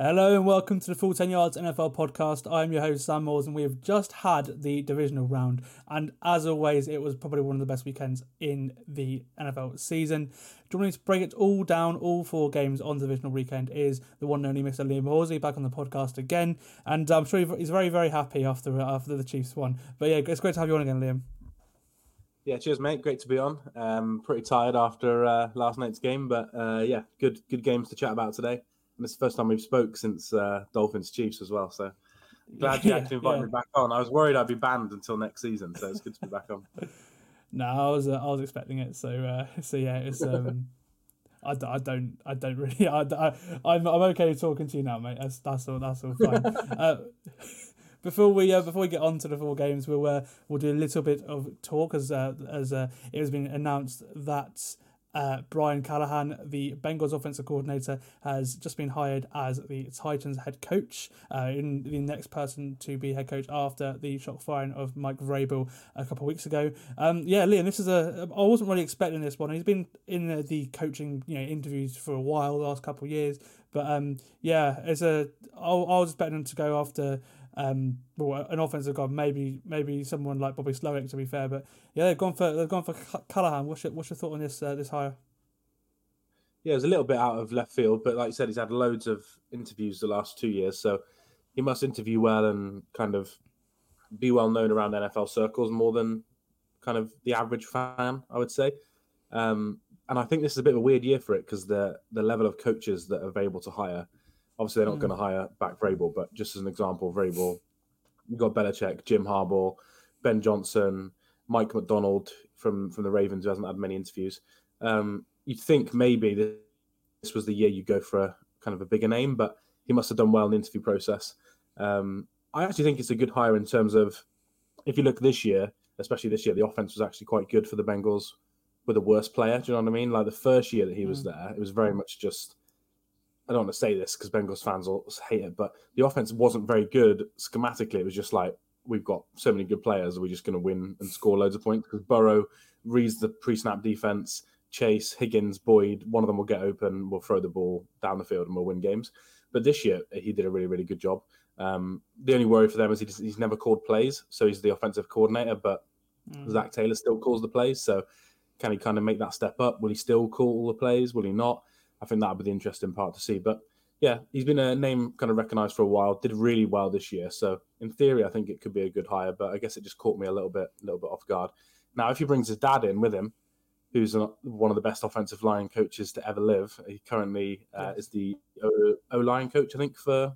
Hello and welcome to the Full 10 Yards NFL podcast. I'm your host, Sam Moores, and we have just had the divisional round. And as always, it was probably one of the best weekends in the NFL season. Joining me to break it all down, all four games on the divisional weekend, is the one and only Mr. Liam Horsley back on the podcast again. And I'm sure he's very, very happy after after the Chiefs won. But yeah, it's great to have you on again, Liam. Yeah, cheers, mate. Great to be on. Um, pretty tired after uh, last night's game, but uh, yeah, good good games to chat about today and it's the first time we've spoke since uh, Dolphins Chiefs as well. So glad you actually invited yeah. me back on. I was worried I'd be banned until next season, so it's good to be back on. no, I was uh, I was expecting it. So uh, so yeah, it's. Um, I, I don't I don't really I, I I'm I'm okay talking to you now, mate. That's that's all that's all fine. uh, before we uh, before we get on to the four games, we'll uh, we'll do a little bit of talk as uh, as uh, it has been announced that uh, Brian Callahan, the Bengals offensive coordinator, has just been hired as the Titans head coach. Uh, in the next person to be head coach after the shock firing of Mike Vrabel a couple of weeks ago. Um, yeah, Liam, this is a. I wasn't really expecting this one. He's been in the, coaching you know interviews for a while, the last couple of years. But um, yeah, it's a. I, I was expecting him to go after um, well, an offensive guard, maybe maybe someone like Bobby Slowik to be fair, but yeah, they've gone for they've gone for Callahan. What's your, what's your thought on this uh, this hire? Yeah, it was a little bit out of left field, but like you said, he's had loads of interviews the last two years, so he must interview well and kind of be well known around NFL circles more than kind of the average fan, I would say. Um, and I think this is a bit of a weird year for it because the the level of coaches that are available to hire Obviously, they're not mm. going to hire back Vrabel, but just as an example, Vrabel, you've got Belichick, Jim Harbaugh, Ben Johnson, Mike Macdonald from from the Ravens, who hasn't had many interviews. Um, you'd think maybe this was the year you go for a kind of a bigger name, but he must have done well in the interview process. Um, I actually think it's a good hire in terms of if you look this year, especially this year, the offense was actually quite good for the Bengals with a worse player. Do you know what I mean? Like the first year that he was mm. there, it was very much just I don't want to say this because Bengals fans will hate it, but the offense wasn't very good schematically. It was just like we've got so many good players, we're we just going to win and score loads of points? Because Burrow reads the pre-snap defense, Chase, Higgins, Boyd, one of them will get open, we'll throw the ball down the field, and we'll win games. But this year he did a really, really good job. Um, the only worry for them is he's never called plays, so he's the offensive coordinator, but mm. Zac Taylor still calls the plays. So can he kind of make that step up? Will he still call all the plays? Will he not? I think that'll be the interesting part to see. But yeah, he's been a name kind of recognised for a while. Did really well this year, so in theory, I think it could be a good hire. But I guess it just caught me a little bit, a little bit off guard. Now, if he brings his dad in with him, who's one of the best offensive line coaches to ever live, he currently uh, is the O line coach, I think, for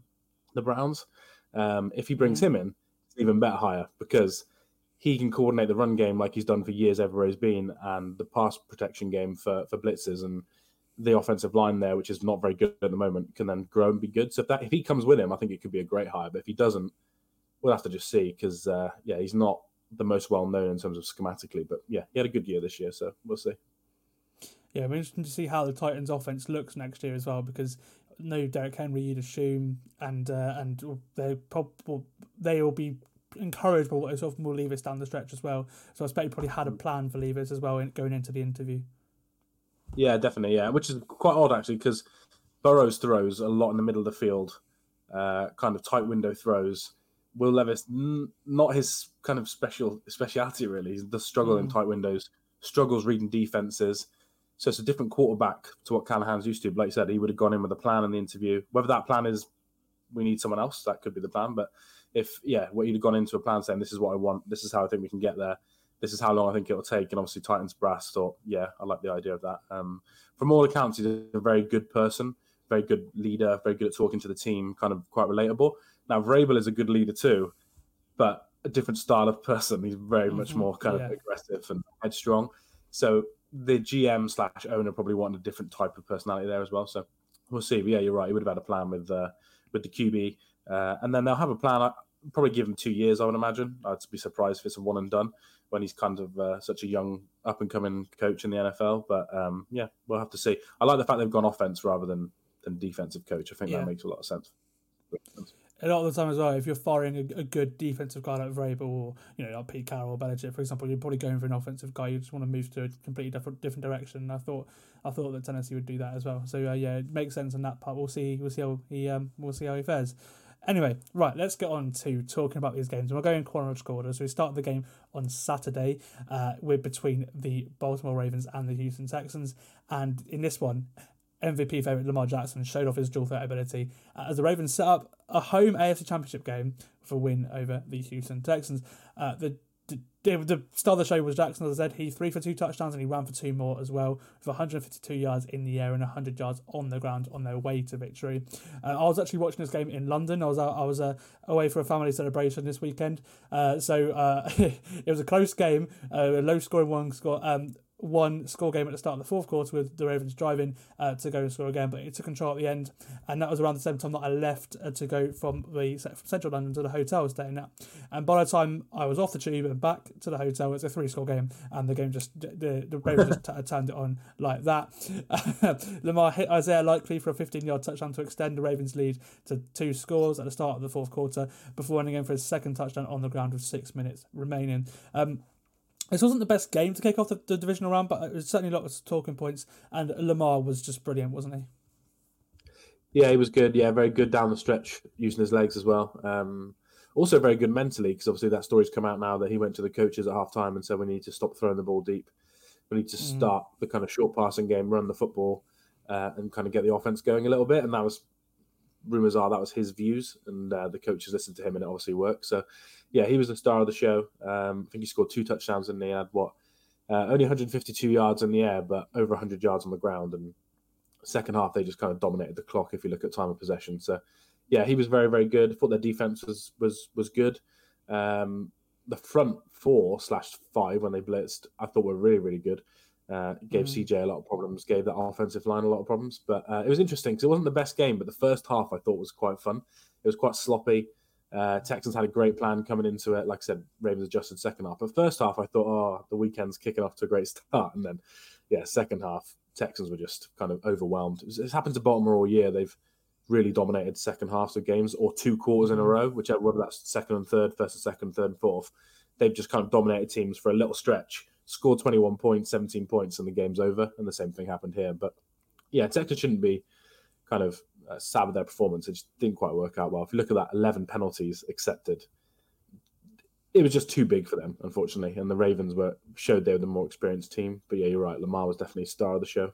the Browns. Um, if he brings mm-hmm. him in, it's even better hire because he can coordinate the run game like he's done for years everywhere he's been, and the pass protection game for for blitzes and the offensive line there, which is not very good at the moment, can then grow and be good. So if that if he comes with him, I think it could be a great hire. But if he doesn't, we'll have to just see because uh, yeah, he's not the most well known in terms of schematically. But yeah, he had a good year this year, so we'll see. Yeah, it'll interested to see how the Titans' offense looks next year as well because no Derrick Henry, you'd assume, and uh, and they probably they will be encouraged by what sort of will Levis down the stretch as well. So I expect he probably had a plan for Levis as well in, going into the interview. Yeah, definitely. Yeah, which is quite odd actually because Burrows throws a lot in the middle of the field, uh, kind of tight window throws. Will Levis, n- not his kind of special speciality really. He's the struggle mm. in tight windows, struggles reading defenses. So it's a different quarterback to what Callahan's used to. But like you said, he would have gone in with a plan in the interview. Whether that plan is we need someone else, that could be the plan. But if yeah, what he'd have gone into a plan saying this is what I want, this is how I think we can get there this is how long I think it'll take. And obviously, Titans brass thought, yeah, I like the idea of that. Um, from all accounts, he's a very good person, very good leader, very good at talking to the team, kind of quite relatable. Now, Vrabel is a good leader too, but a different style of person. He's very mm-hmm. much more kind yeah. of aggressive and headstrong. So the GM slash owner probably wanted a different type of personality there as well. So we'll see. But yeah, you're right. He would have had a plan with uh, with the QB, uh, and then they'll have a plan. I'd probably give him two years. I would imagine. I'd be surprised if it's a one and done when he's kind of uh, such a young up and coming coach in the NFL. But um, yeah, we'll have to see. I like the fact they've gone offense rather than than defensive coach. I think Yeah. that makes a lot of sense. a lot of the time as well, if you're firing a, a good defensive guy like Vrabel or you know like Pete Carroll or Belichick, for example, you're probably going for an offensive guy. You just want to move to a completely different different direction. And I thought I thought that Tennessee would do that as well. So uh, yeah, it makes sense in that part. We'll see. We'll see how he um we'll see how he fares. Anyway, right, let's get on to talking about these games. And we're going in chronological order. So we start the game on Saturday uh, with between the Baltimore Ravens and the Houston Texans. And in this one, MVP favourite Lamar Jackson showed off his dual threat ability uh, as the Ravens set up a home AFC Championship game for a win over the Houston Texans. Uh, the, the the star of the show was Jackson, as I said. He three for two touchdowns and he ran for two more as well, with 152 yards in the air and 100 yards on the ground on their way to victory. Uh, I was actually watching this game in London. I was out, I was uh, away for a family celebration this weekend, uh, so uh, it was a close game, uh, a low scoring one score. Um, one score game at the start of the fourth quarter with the Ravens driving uh, to go and score again, but it took control at the end, and that was around the same time that I left uh, to go from the from central London to the hotel I was staying at. And by the time I was off the tube and back to the hotel, it's a three score game, and the game just the the Ravens just t- turned it on like that. Lamar hit Isaiah Likely for a 15 yard touchdown to extend the Ravens' lead to two scores at the start of the fourth quarter before running in for his second touchdown on the ground with six minutes remaining. Um, this wasn't the best game to kick off the, the divisional round, but it was certainly a lot of talking points. And Lamar was just brilliant, wasn't he? Yeah, he was good. Yeah, very good down the stretch using his legs as well. Um, also very good mentally because obviously that story's come out now that he went to the coaches at half time and said we need to stop throwing the ball deep. We need to start the kind of short passing game, run the football, uh, and kind of get the offense going a little bit. And that was rumors are that was his views, and uh, the coaches listened to him, and it obviously worked. So, yeah, he was the star of the show. Um, I think he scored two touchdowns, and he had what uh, only 152 yards in the air, but over 100 yards on the ground. And second half, they just kind of dominated the clock. If you look at time of possession, so yeah, he was very, very good. Thought their defense was was was good. Um, the front four slash five when they blitzed, I thought were really, really good. Uh, gave CJ a lot of problems, gave that offensive line a lot of problems. But uh, it was interesting because it wasn't the best game, but the first half I thought was quite fun. It was quite sloppy. Uh, Texans had a great plan coming into it. Like I said, Ravens adjusted second half. But first half, I thought, oh, the weekend's kicking off to a great start. And then, yeah, second half, Texans were just kind of overwhelmed. It's, it's happened to Baltimore all year. They've really dominated second halves of games or two quarters in a row, whichever whether that's second and third, first and second, third and fourth. They've just kind of dominated teams for a little stretch, scored 21 points, 17 points, and the game's over. And the same thing happened here. But yeah, Texas shouldn't be kind of uh, sad with their performance. It just didn't quite work out well. If you look at that, 11 penalties accepted. It was just too big for them, unfortunately. And the Ravens were showed they were the more experienced team. But yeah, you're right. Lamar was definitely star of the show.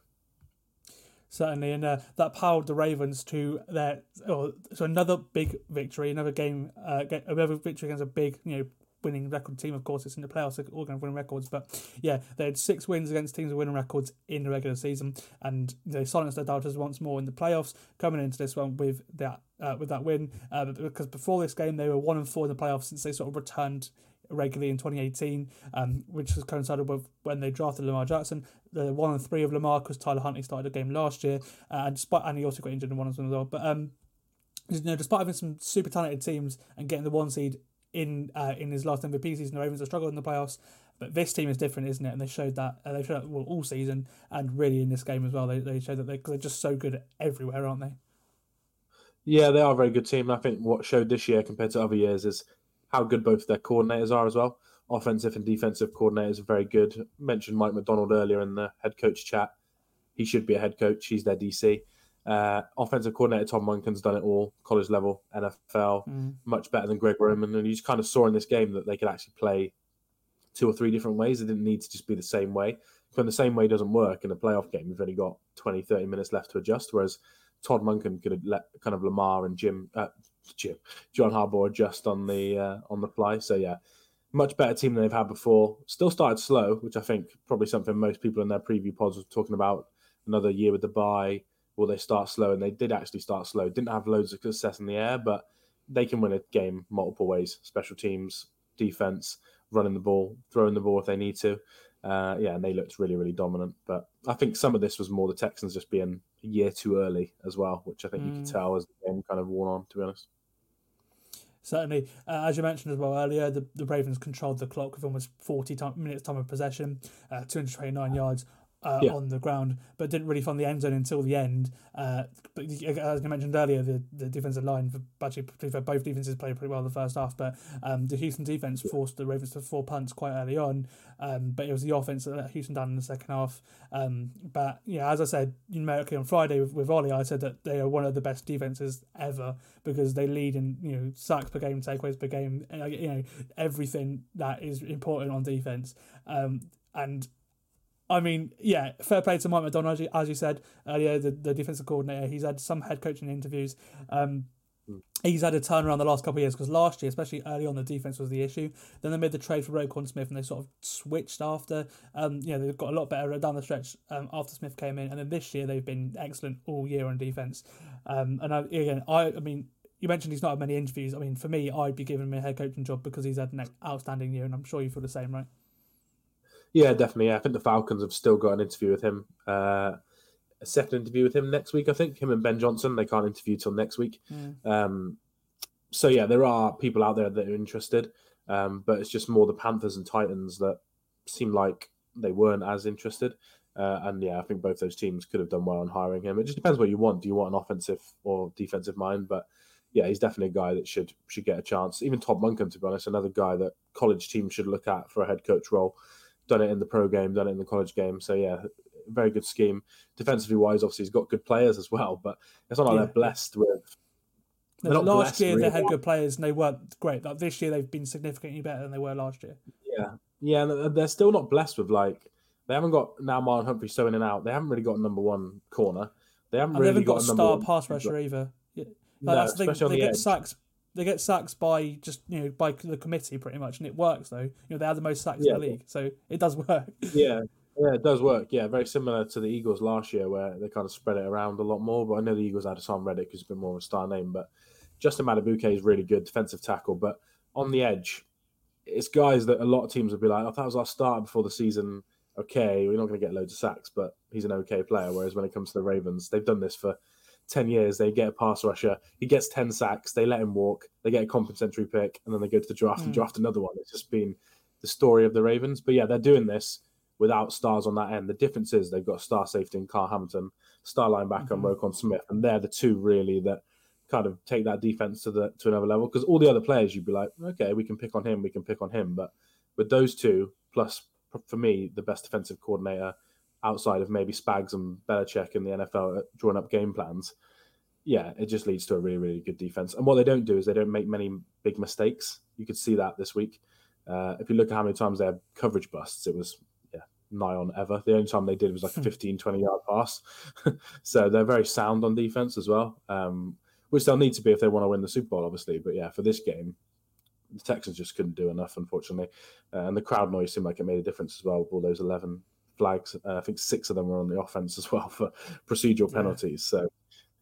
Certainly, and uh, that powered the Ravens to their oh, so another big victory, another game, uh, another victory against a big, you know, winning record team. Of course, it's in the playoffs, they're all going to win records. But yeah, they had six wins against teams with winning records in the regular season, and they silenced their doubters once more in the playoffs, coming into this one with that uh, with that win. Uh, because before this game, they were one and four in the playoffs since they sort of returned regularly in 2018, um, which has coincided with when they drafted Lamar Jackson. The one and three of Lamar because Tyler Huntley started the game last year, uh, and despite and he also got injured in one as well. But um, you know, despite having some super talented teams and getting the one seed in uh, in his last MVP season, the Ravens have struggled in the playoffs. But this team is different, isn't it? And they showed that uh, they showed that well, all season and really in this game as well. They they showed that they, they're just so good everywhere, aren't they? Yeah, they are a very good team. I think what showed this year compared to other years is how good both their coordinators are as well. Offensive and defensive coordinators are very good. mentioned Mike Macdonald earlier in the head coach chat. He should be a head coach. He's their DC. Uh, offensive coordinator Tom Monken's done it all, college level, NFL, much better than Greg Roman. And you just kind of saw in this game that they could actually play two or three different ways. It didn't need to just be the same way. When the same way doesn't work in a playoff game, you've only got 20, 30 minutes left to adjust. Whereas Todd Monken could have let kind of Lamar and Jim, uh, Jim, John Harbaugh adjust on the uh, on the fly. So yeah, much better team than they've had before. Still started slow, which I think probably something most people in their preview pods were talking about. Another year with the bye, will they start slow? And they did actually start slow. Didn't have loads of success in the air, but they can win a game multiple ways: special teams, defense, running the ball, throwing the ball if they need to. Uh, yeah, and they looked really, really dominant. But I think some of this was more the Texans just being a year too early as well, which I think you could tell as the game kind of worn on, to be honest. Certainly, uh, as you mentioned as well earlier, the, the Ravens controlled the clock with almost 40 time, minutes time of possession, uh, 229 yards uh, Yeah. on the ground, but didn't really find the end zone until the end. Uh, but as you mentioned earlier, the, the defensive line for actually to be fair, both defenses played pretty well the first half, but um, the Houston defense forced the Ravens to four punts quite early on. Um, but it was the offense that let Houston down in the second half. Um, but yeah, as I said numerically on Friday with, with Ollie, I said that they are one of the best defenses ever because they lead in you know sacks per game, takeaways per game, uh, you know everything that is important on defense. Um, and I mean, yeah, fair play to Mike Macdonald, as you, said earlier, the, the defensive coordinator. He's had some head coaching interviews. Um, He's had a turnaround the last couple of years because last year, especially early on, the defense was the issue. Then they made the trade for Roquan Smith, and they sort of switched after. Um, you know, they've got a lot better down the stretch um, after Smith came in, and then this year they've been excellent all year on defense. Um, and I, again, I, I mean, you mentioned he's not had many interviews. I mean, for me, I'd be giving him a head coaching job because he's had an outstanding year, and I'm sure you feel the same, right? Yeah, definitely. Yeah. I think the Falcons have still got an interview with him. Uh, a second interview with him next week, I think. Him and Ben Johnson. They can't interview till next week. Um, so yeah, there are people out there that are interested, um, but it's just more the Panthers and Titans that seem like they weren't as interested. Uh, and yeah, I think both those teams could have done well on hiring him. It just depends what you want. Do you want an offensive or defensive mind? But yeah, he's definitely a guy that should should get a chance. Even Todd Monken, to be honest, another guy that college teams should look at for a head coach role. Done it in the pro game, done it in the college game. So yeah, very good scheme. Defensively wise, obviously he's got good players as well, but it's not like Yeah. they're blessed with. They're not last blessed, year they had good players and they weren't great. Like this year they've been significantly better than they were last year. Yeah, yeah, and they're still not blessed with like they haven't got now Marlon Humphrey so in and out. They haven't really got a number one corner. They haven't And they really haven't got, got, a star pass rusher either. Yeah. No, that's the thing. They the get edge. sacks. They get sacks by just you know by the committee pretty much, and it works though. You know they have the most sacks Yeah. in the league, so it does work. Yeah, yeah, it does work. Yeah, very similar to the Eagles last year, where they kind of spread it around a lot more. But I know the Eagles had a Haason Reddick, who's been more of a star name. But Justin Madubuike is really good defensive tackle. But on the edge, it's guys that a lot of teams would be like, "Oh, that was our starter before the season." Okay, we're not going to get loads of sacks, but he's an okay player. Whereas when it comes to the Ravens, they've done this for 10 years. They get a pass rusher, he gets 10 sacks, they let him walk, they get a compensatory pick, and then they go to the draft and hmm. draft another one. It's just been the story of the Ravens. But yeah, they're doing this without stars on that end. The difference is they've got star safety in Kyle Hamilton, star linebacker and Roquan Smith, and they're the two really that kind of take that defense to the to another level. Because all the other players, you'd be like, okay, we can pick on him, we can pick on him, but with those two plus for me the best defensive coordinator outside of maybe Spags and Belichick in the NFL drawing up game plans. Yeah, it just leads to a really, really good defense. And what they don't do is they don't make many big mistakes. You could see that this week. Uh, if you look at how many times they had coverage busts, it was yeah nigh on ever. The only time they did was like a 15, 20 yard pass. so they're very sound on defense as well, um, which they'll need to be if they want to win the Super Bowl, obviously. But yeah, for this game, the Texans just couldn't do enough, unfortunately. Uh, and the crowd noise seemed like it made a difference as well. with All those 11 flags, uh, I think six of them were on the offense as well for procedural penalties. So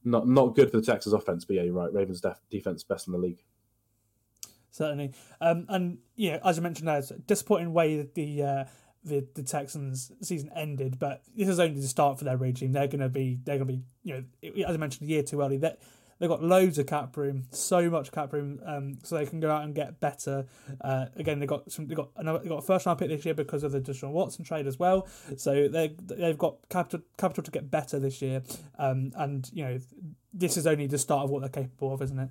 not not good for the Texas offense, but yeah, you're right. Ravens def- defense best in the league. certainly. Um, and yeah, as you mentioned, there, it's a disappointing way that the uh, the the Texans season ended, but this is only the start for their regime. They're gonna be they're gonna be you know as I mentioned a year too early. That they've got loads of cap room, so much cap room, um, so they can go out and get better. Uh, again, they got some they got another they got a first round pick this year because of the Deshaun Watson trade as well. So they they've got capital capital to get better this year. Um, and you know this is only the start of what they're capable of, isn't it?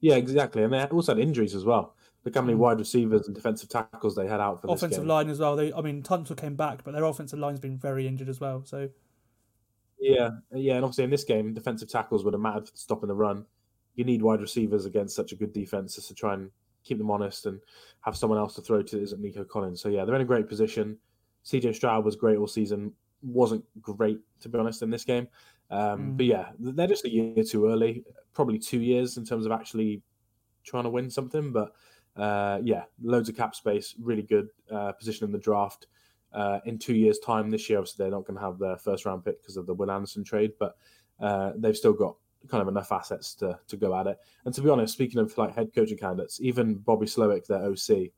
Yeah, exactly. And they also had injuries as well. Look how many wide receivers and defensive tackles they had out for this offensive line as well. They, I mean, Tunsil came back, but their offensive line's been very injured as well. So Yeah, yeah, and obviously in this game, defensive tackles would have mattered for stopping the run. You need wide receivers against such a good defense just to try and keep them honest and have someone else to throw to that isn't Nico Collins. So yeah, they're in a great position. CJ Stroud was great all season. Wasn't great to be honest in this game, um, but yeah, they're just a year too early. Probably two years in terms of actually trying to win something. But uh, yeah, loads of cap space, really good uh, position in the draft. Uh, in two years' time, this year, obviously, they're not going to have their first round pick because of the Will Anderson trade, but uh, they've still got kind of enough assets to, to go at it. And to be honest, speaking of like head coaching candidates, even Bobby Slowik, their OC,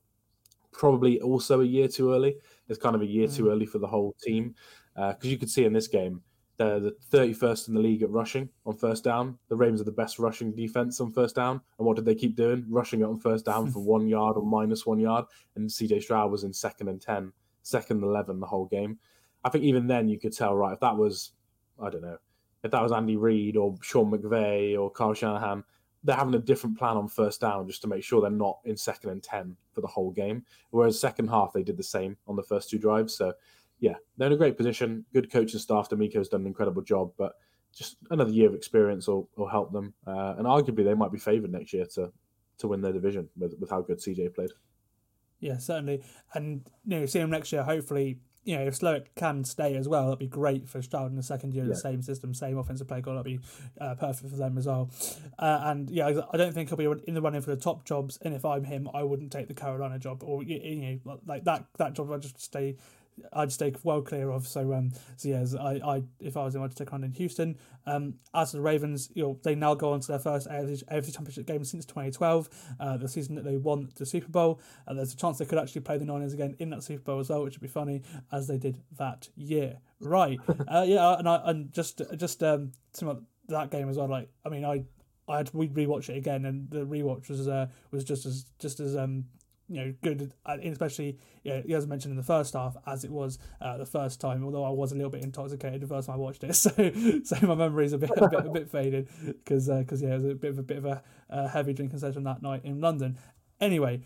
probably also a year too early. It's kind of a year Mm. too early for the whole team because you could see in this game they're the 31st in the league at rushing on first down. The Ravens are the best rushing defense on first down. And what did they keep doing? Rushing it on first down for one yard or minus one yard. And CJ Stroud was in second and 10, second 11 the whole game. I think even then you could tell, right, if that was, I don't know, if that was Andy Reid or Sean McVay or Kyle Shanahan, they're having a different plan on first down just to make sure they're not in second and 10 for the whole game. Whereas second half, they did the same on the first two drives. So, yeah, they're in a great position. Good coaching staff. DeMeco's done an incredible job, but just another year of experience will, will help them. Uh, and arguably, they might be favoured next year to to win their division with, with how good CJ played. Yeah, certainly. And you know, see him next year. Hopefully, you know, if Slowik can stay as well, that'd be great for Stroud in the second year Yeah. the same system, same offensive play call. That'd be uh, perfect for them as well. Uh, and yeah, I- I don't think he'll be in the running for the top jobs. And if I'm him, I wouldn't take the Carolina job or you, you know, like that that job. I'd just stay. I'd stay well clear of. So um, so yeah, I, I if I was him, I'd take on in Houston. Um, as for the Ravens, you know, they now go on to their first AFC, AFC Championship game since 2012, uh, the season that they won the Super Bowl. Uh, there's a chance they could actually play the Niners again in that Super Bowl as well, which would be funny, as they did that year. Right? uh, yeah, and I and just just um that game as well. Like, I mean, I I had we rewatch it again, and the rewatch was uh, was just as just as um you know good, uh, especially yeah, as mentioned in the first half as it was uh, the first time. Although I was a little bit intoxicated the first time I watched it, so so my memory's a bit a bit, a bit faded because because yeah, it was a bit of a bit of a uh, heavy drinking session that night in London. Anyway,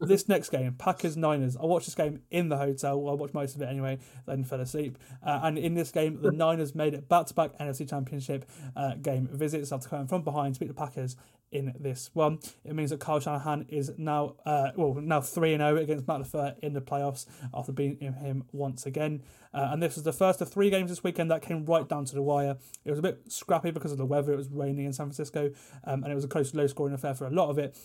this next game, Packers Niners. I watched this game in the hotel. Well, I watched most of it anyway, then fell asleep. Uh, and in this game, the Niners made it back to back NFC Championship uh, game visits after coming from behind to beat the Packers in this one. It means that Kyle Shanahan is now uh, well now three and zero against Matt Lafleur in the playoffs after beating him once again. Uh, and this was the first of three games this weekend that came right down to the wire. It was a bit scrappy because of the weather. It was raining in San Francisco, um, and it was a close, low scoring affair for a lot of it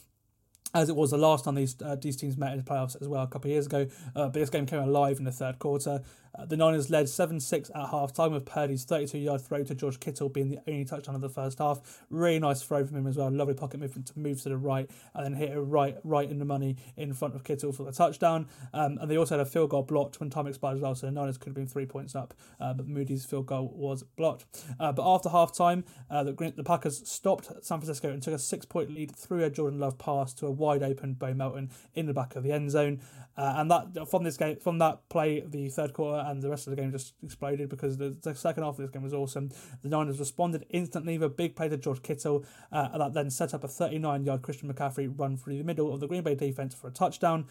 as it was the last time these uh, these teams met in the playoffs as well a couple of years ago. Uh, but this game came alive in the third quarter. Uh, the Niners led 7 6 at half time with Purdy's 32 yard throw to George Kittle being the only touchdown of the first half. Really nice throw from him as well. Lovely pocket movement to move to the right and then hit it right right in the money in front of Kittle for the touchdown. Um, and they also had a field goal blocked when time expired as well, so the Niners could have been three points up, uh, but Moody's field goal was blocked. Uh, but after half time, uh, the, the Packers stopped San Francisco and took a six point lead through a Jordan Love pass to a wide open Bo Melton in the back of the end zone. Uh, and that from this game, from that play, the third quarter and the rest of the game just exploded because the, the second half of this game was awesome. The Niners responded instantly with a big play to George Kittle, uh, that then set up a 39-yard Christian McCaffrey run through the middle of the Green Bay defense for a touchdown.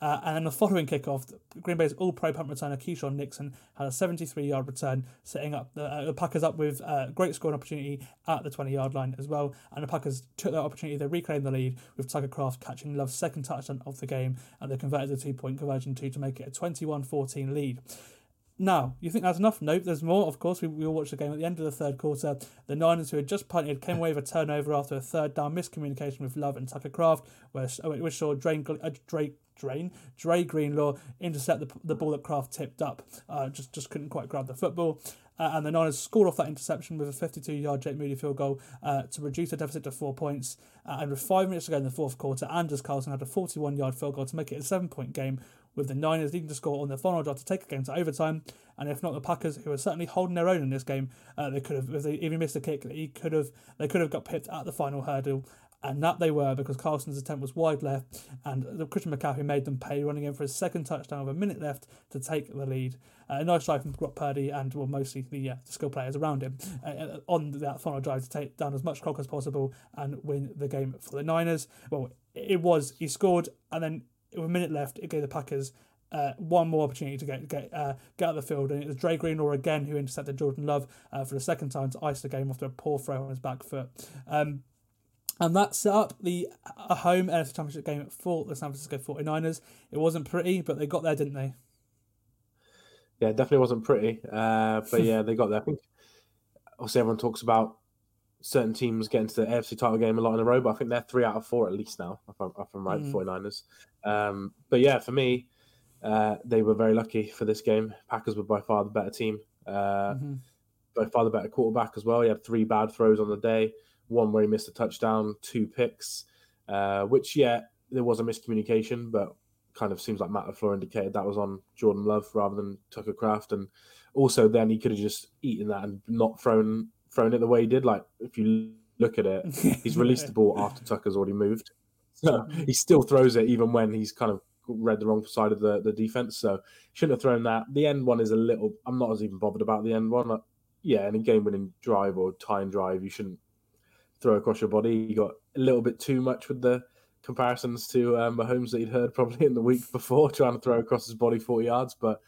Uh, and then the following kickoff, Green Bay's all-pro punt returner Keisean Nixon had a 73-yard return, setting up the, uh, the Packers up with a great scoring opportunity at the 20-yard line as well. And the Packers took that opportunity; they reclaimed the lead with Tucker Kraft catching Love's second touchdown of the game, and they converted the two-point conversion to to make it a 21-14 lead. Now, you think that's enough? Nope, there's more. Of course, we, we all watched the game at the end of the third quarter. The Niners, who had just punted, came away with a turnover after a third down miscommunication with Love and Tucker Kraft, where which saw Drain, uh, Drake, Drain, Dre Greenlaw intercept the, the ball that Kraft tipped up. Uh, just just couldn't quite grab the football. Uh, and the Niners scored off that interception with a 52-yard Jake Moody field goal uh, to reduce the deficit to four points. Uh, and with five minutes to go in the fourth quarter, Anders Carlson had a 41-yard field goal to make it a seven-point game, with the Niners needing to score on their final drive to take the game to overtime. And if not, the Packers, who are certainly holding their own in this game, uh, they could have, if they even missed a kick, he could have, they could have got pipped at the final hurdle. And that they were because Carlson's attempt was wide left, and the Christian McCaffrey made them pay, running in for his second touchdown with a minute left to take the lead. Uh, a nice drive from Brock Purdy and well, mostly the, uh, the skill players around him uh, on that final drive to take down as much clock as possible and win the game for the Niners. Well, it was he scored, and then with a minute left, it gave the Packers uh, one more opportunity to get get uh, get out of the field, and it was Dre Greenlaw again who intercepted Jordan Love uh, for the second time to ice the game after a poor throw on his back foot. Um, and that set up the a home NFC Championship game for the San Francisco 49ers. It wasn't pretty, but they got there, didn't they? Yeah, it definitely wasn't pretty. Uh, but yeah, they got there. I think obviously everyone talks about certain teams get into the AFC title game a lot in a row, but I think they're three out of four at least now, if I'm, if I'm right, Mm. the 49ers. Um, but yeah, for me, uh, they were very lucky for this game. Packers were by far the better team. Uh, Mhm. by far the better quarterback as well. He had three bad throws on the day, one where he missed a touchdown, two picks, uh, which, yeah, there was a miscommunication, but kind of seems like Matt LaFleur indicated that was on Jordan Love rather than Tucker Kraft. And also then he could have just eaten that and not thrown thrown it the way he did. Like if you look at it, he's released the ball after Tucker's already moved. So he still throws it even when he's kind of read the wrong side of the, the defense. So shouldn't have thrown that. The end one is a little I'm not as even bothered about the end one. Like, yeah, in a game winning drive or tie and drive, you shouldn't throw across your body. You got a little bit too much with the comparisons to um, Mahomes that he'd heard probably in the week before, trying to throw across his body 40 yards. But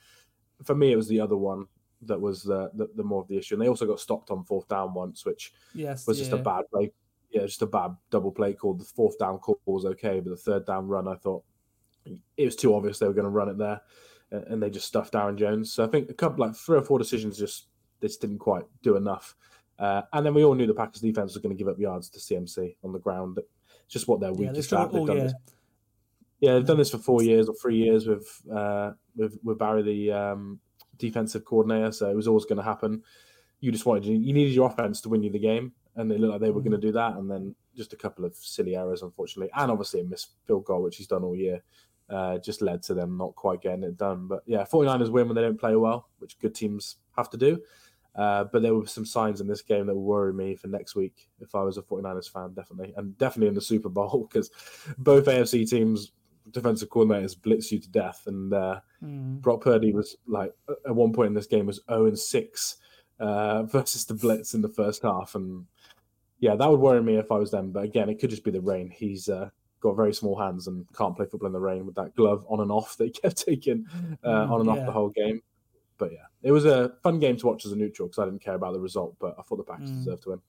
for me, it was the other one that was the, the, the more of the issue. And they also got stopped on fourth down once, which yes, was just a bad play. Yeah, just a bad double play call. The fourth down call was okay, but the third down run, I thought it was too obvious they were going to run it there, and they just stuffed Aaron Jones. So I think a couple, like three or four decisions, just this didn't quite do enough. Uh, and then we all knew the Packers defense was going to give up yards to CMC on the ground. It's just what they're Yeah, weakest they've at. They've done year. this. Yeah, they've done this for four years or three years with uh, with with Barry, the um, defensive coordinator. So it was always going to happen. You just wanted you needed your offense to win you the game, and they looked like they were going to do that. And then just a couple of silly errors, unfortunately, and obviously a missed field goal, which he's done all year, uh, just led to them not quite getting it done. But yeah, 49ers win when they don't play well, which good teams have to do. Uh, but there were some signs in this game that worry me for next week if I was a 49ers fan, definitely. And definitely in the Super Bowl, because both AFC teams, defensive coordinators blitz you to death. And uh, Mm. Brock Purdy was like, at one point in this game, was 0 and 6 uh, versus the blitz in the first half. And yeah, that would worry me if I was them. But again, it could just be the rain. He's uh, got very small hands and can't play football in the rain with that glove on and off that he kept taking uh, on and off the whole game. But yeah, it was a fun game to watch as a neutral because I didn't care about the result, but I thought the Packers Mm. deserved to win.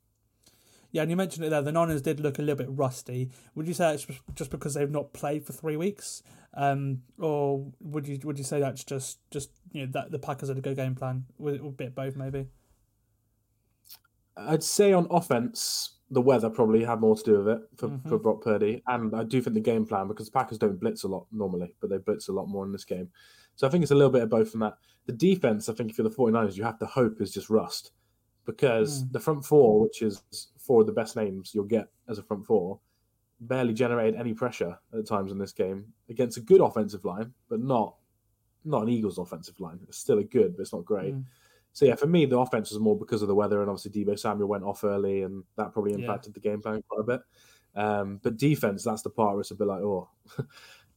Yeah, and you mentioned it there. The Niners did look a little bit rusty. Would you say it's just because they've not played for three weeks, um, or would you would you say that's just just you know that the Packers had a good game plan? With a bit both maybe. I'd say on offense, the weather probably had more to do with it for, Mhm. for Brock Purdy. And I do think the game plan, because the Packers don't blitz a lot normally, but they blitz a lot more in this game. So I think it's a little bit of both from that. The defense, I think if you're the 49ers, you have to hope is just rust. Because Mm. the front four, which is four of the best names you'll get as a front four, barely generated any pressure at times in this game against a good offensive line, but not not an Eagles offensive line. It's still a good, but it's not great. Mm. So yeah, for me, the offense was more because of the weather, and obviously Deebo Samuel went off early, and that probably Yeah. impacted the game plan quite a bit. Um, but defense, that's the part where it's a bit like, oh,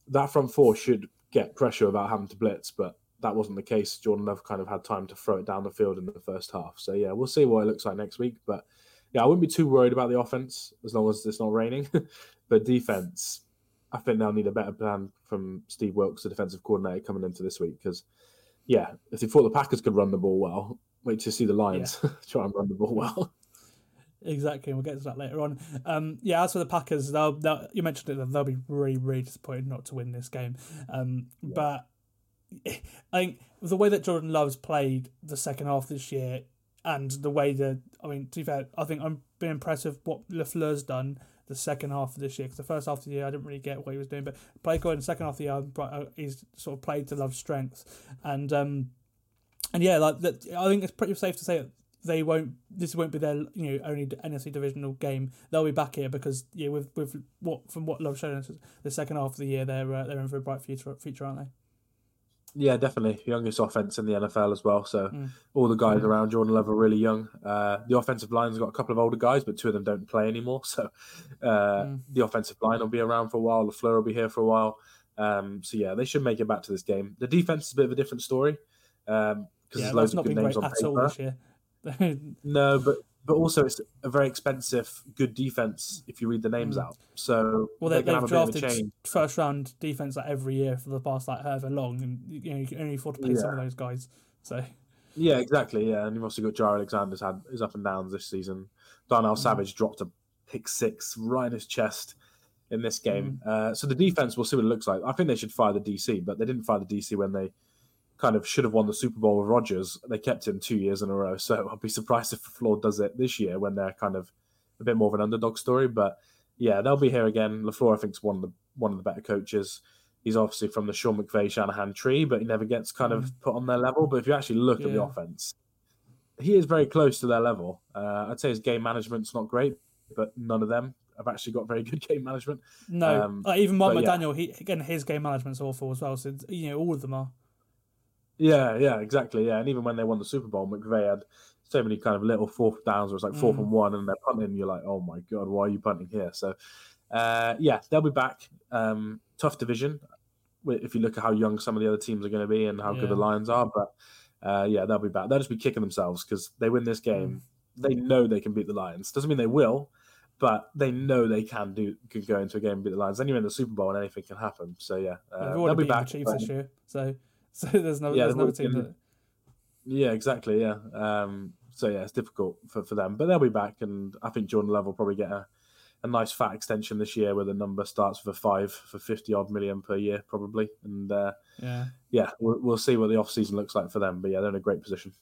that front four should get pressure without having to blitz, but that wasn't the case. Jordan Love kind of had time to throw it down the field in the first half. So yeah, we'll see what it looks like next week. But yeah, I wouldn't be too worried about the offense as long as it's not raining. but defense, I think they'll need a better plan from Steve Wilks, the defensive coordinator, coming into this week because yeah, if they thought the Packers could run the ball well, wait to see the Lions try and run the ball well. Exactly, we'll get to that later on. Um, yeah, as for the Packers, they'll, they'll you mentioned it, they'll be really, really disappointed not to win this game. Um, But I think the way that Jordan Love's played the second half this year, and the way that I mean, to be fair, I think I'm been impressed with what Lafleur's done the second half of this year. Because the first half of the year, I didn't really get what he was doing, but played good in the second half of the year. uh, He's sort of played to Love's strengths, and um, and yeah, like that. I think it's pretty safe to say that they won't. This won't be their you know only NFC divisional game. They'll be back here because yeah, with with what from what Love showed us the second half of the year, they're uh, they're in for a bright future future, aren't they? Yeah, definitely. Youngest offense in the NFL as well. So Mm. all the guys around Jordan Love are really young. Uh, the offensive line's got a couple of older guys, but two of them don't play anymore. So uh, Mm. the offensive line will be around for a while. LaFleur will be here for a while. Um, so yeah, they should make it back to this game. The defense is a bit of a different story because Yeah, there's loads of good names on paper. this year. No, but but also it's a very expensive, good defense if you read the names Mm. out. So Well, they they, can have they've a bit of a drafted first round defense like every year for the past like however long, and you know you can only afford to pay some of those guys. So Yeah, exactly. Yeah, and you've also got Jaire Alexander's had his up and downs this season. Darnell Savage dropped a pick six right in his chest in this game. Uh, so the defense, we'll see what it looks like. I think they should fire the DC, but they didn't fire the DC when they kind of should have won the Super Bowl with Rodgers. They kept him two years in a row. So I'd be surprised if Floor does it this year when they're kind of a bit more of an underdog story. But yeah, they'll be here again. Lafleur, I think, is one of the one of the better coaches. He's obviously from the Sean McVay Shanahan tree, but he never gets kind of put on their level. But if you actually look at the offense, he is very close to their level. Uh, I'd say his game management's not great, but none of them have actually got very good game management. No, Um, like even Mike but yeah. McDaniel, he again his game management's awful as well. So you know all of them are. Yeah, yeah, exactly. Yeah, and even when they won the Super Bowl, McVay had so many kind of little fourth downs where it's like fourth Mm. and one, and they're punting. You're like, oh my god, why are you punting here? So, uh, yeah, they'll be back. Um, tough division if you look at how young some of the other teams are going to be and how good the Lions are. But uh, yeah, they'll be back. They'll just be kicking themselves because they win this game. They know they can beat the Lions. Doesn't mean they will, but they know they can do can go into a game and beat the Lions. Then you're in the Super Bowl and anything can happen. So yeah, uh, they'll be back. the Chiefs this year, so so there's no Yeah, there's always team that Yeah, exactly. Yeah. Um, so yeah, it's difficult for, for them, but they'll be back, and I think Jordan Love will probably get a, a nice fat extension this year, where the number starts with a five for fifty odd million per year, probably. And uh, yeah. yeah, we'll, we'll see what the off season looks like for them. But yeah, they're in a great position.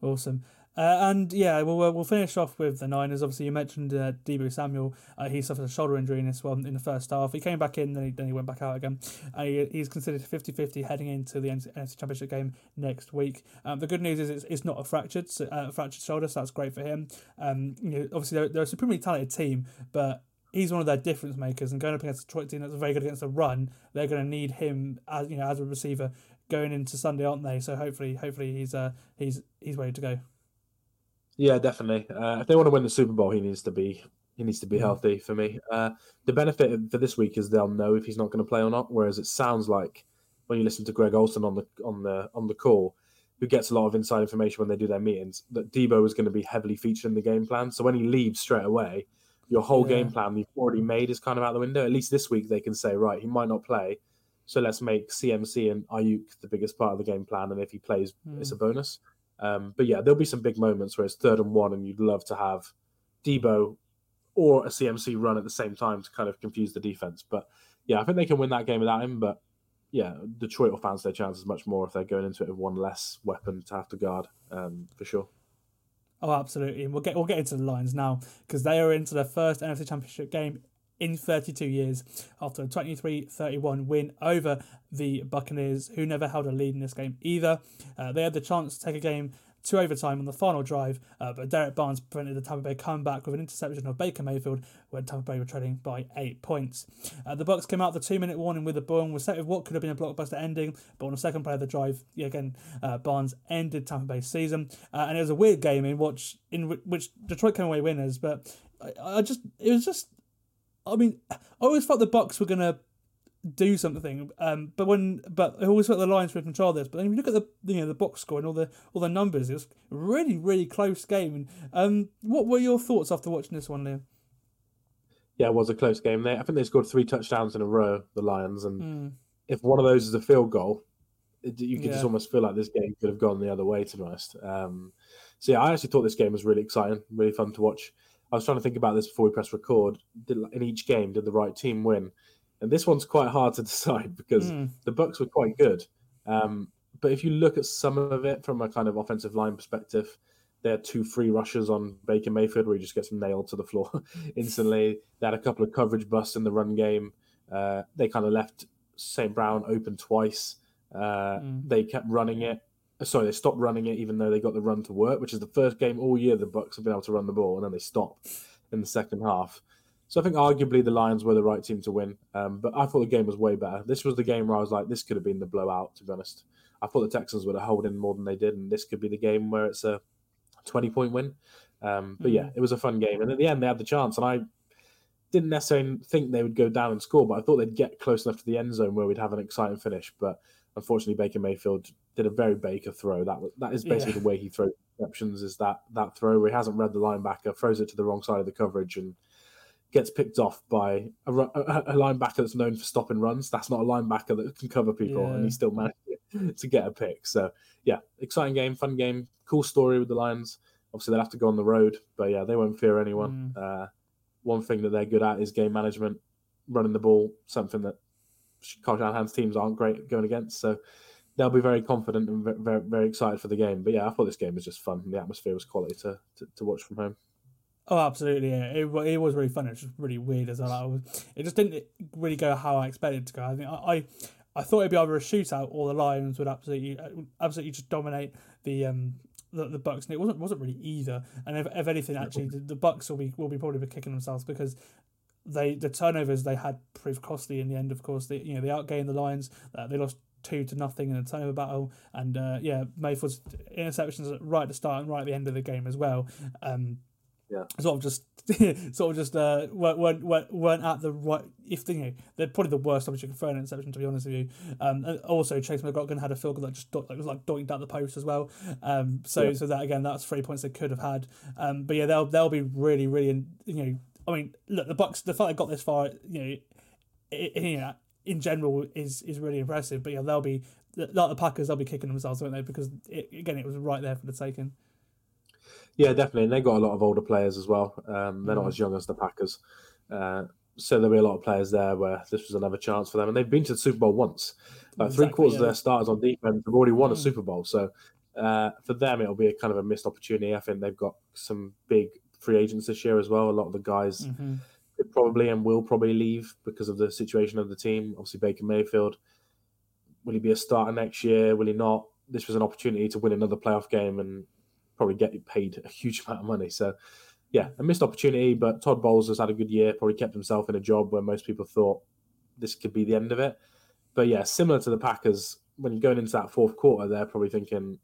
Awesome. Uh, and yeah, we'll, we'll finish off with the Niners. Obviously, you mentioned uh, Deebo Samuel. Uh, he suffered a shoulder injury in this one in the first half. He came back in, then he, then he went back out again. Uh, he, he's considered 50 50 heading into the NFC Championship game next week. Um, the good news is it's, it's not a fractured uh, fractured shoulder, so that's great for him. Um, you know, obviously, they're, they're a supremely talented team, but he's one of their difference makers. And going up against a Detroit team that's very good against the run, they're going to need him as you know as a receiver going into Sunday, aren't they? So hopefully, hopefully he's uh he's he's ready to go. Yeah, definitely. Uh, if they want to win the Super Bowl, he needs to be he needs to be Mm. healthy for me. Uh, the benefit for this week is they'll know if he's not going to play or not. Whereas it sounds like when you listen to Greg Olsen on the on the on the call, who gets a lot of inside information when they do their meetings, that Deebo is going to be heavily featured in the game plan. So when he leaves straight away, your whole Yeah. game plan you've already made is kind of out the window. At least this week they can say, right, he might not play, so let's make CMC and Aiyuk the biggest part of the game plan, and if he plays, it's a bonus. Um, but yeah, there'll be some big moments where it's third and one, and you'd love to have Deebo or a CMC run at the same time to kind of confuse the defense. But yeah, I think they can win that game without him. But yeah, Detroit will fancy their chances much more if they're going into it with one less weapon to have to guard, um, for sure. Oh, absolutely. And we'll get we'll get into the Lions now because they are into their first NFC Championship game in 32 years after a 23-31 win over the Buccaneers, who never held a lead in this game either. Uh, they had the chance to take a game to overtime on the final drive, uh, but Derrick Barnes prevented the Tampa Bay comeback with an interception of Baker Mayfield when Tampa Bay were trailing by eight points. Uh, the Bucks came out the two-minute warning with a ball and was set with what could have been a blockbuster ending, but on the second play of the drive, yeah, again, uh, Barnes ended Tampa Bay's season, uh, and it was a weird game in which in which Detroit came away winners, but I, I just it was just, I mean, I always thought the Bucks were gonna do something. Um, but when but I always thought the Lions were in control of this. But then you look at the you know the box score and all the all the numbers, it was a really really close game. Um, what were your thoughts after watching this one, Liam? Yeah, it was a close game. They, I think they scored three touchdowns in a row, the Lions, and Mm, if one of those is a field goal, it, you can just almost feel like this game could have gone the other way. To be honest, um, so yeah, I actually thought this game was really exciting, really fun to watch. I was trying to think about this before we press record. Did, in each game, did the right team win? And this one's quite hard to decide because Mm. the Bucks were quite good. Um, but if you look at some of it from a kind of offensive line perspective, they had two free rushes on Baker Mayfield where he just gets nailed to the floor instantly. They had a couple of coverage busts in the run game. Uh, they kind of left St. Brown open twice. Uh, Mm. They kept running it. Sorry, they stopped running it even though they got the run to work, which is the first game all year the Bucks have been able to run the ball, and then they stopped in the second half. So I think arguably the Lions were the right team to win, um, but I thought the game was way better. This was the game where I was like, this could have been the blowout. To be honest, I thought the Texans would have held in more than they did, and this could be the game where it's a twenty-point win. Um, but yeah, it was a fun game, and at the end they had the chance, and I didn't necessarily think they would go down and score, but I thought they'd get close enough to the end zone where we'd have an exciting finish. But unfortunately, Baker Mayfield did a very Baker throw. That was- that is basically Yeah. the way he throws interceptions. Is that that throw where he hasn't read the linebacker, throws it to the wrong side of the coverage, and gets picked off by a, a, a linebacker that's known for stopping runs. That's not a linebacker that can cover people, Yeah. and he still managed to get a pick. So yeah, exciting game, fun game, cool story with the Lions. Obviously, they'll have to go on the road, but yeah, they won't fear anyone. Uh, one thing that they're good at is game management, running the ball, something that Kyle Shanahan's teams aren't great going against. So they'll be very confident and very, very excited for the game. But yeah, I thought this game was just fun. The atmosphere was quality to, to, to watch from home. Oh, absolutely. Yeah, it, it was really fun. It was just really weird as well. I was, it just didn't really go how I expected it to go. I think I, I, I thought it'd be either a shootout or the Lions would absolutely absolutely just dominate the um the, the Bucks, and it wasn't wasn't really either. And if, if anything, actually, the, the Bucks will be will be probably kicking themselves because they the turnovers they had proved costly in the end. Of course, they you know they outgained the Lions. Uh, they lost two to nothing in a turnover battle, and uh, yeah, Mayfield's interceptions right at the start and right at the end of the game as well. Um, Yeah. sort of just sort of just uh weren't, weren't, weren't- at the right if you know they're probably the worst opportunity for an interception to be honest with you um and also Chase McLaughlin had a field goal that just that was like doinked out the post as well um so Yeah. so that again that's three points they could have had um but yeah they'll they'll be really really in- you know I mean look the Bucks the fact they got this far you know it, it, you know in general is is really impressive but yeah they'll be like the Packers they'll be kicking themselves won't they because it, again it was right there for the taking Yeah, definitely. And they got a lot of older players as well. Um, they're Mm. not as young as the Packers. Uh, so there'll be a lot of players there where this was another chance for them. And they've been to the Super Bowl once. Like three quarters yeah. of their starters on defense have already won a Mm. Super Bowl. So uh, for them, it'll be a kind of a missed opportunity. I think they've got some big free agents this year as well. A lot of the guys hmm could probably and will probably leave because of the situation of the team. Obviously, Baker Mayfield. Will he be a starter next year? Will he not? This was an opportunity to win another playoff game and probably get paid a huge amount of money. So, yeah, a missed opportunity. But Todd Bowles has had a good year. Probably kept himself in a job where most people thought this could be the end of it. But yeah, similar to the Packers, when you're going into that fourth quarter, they're probably thinking,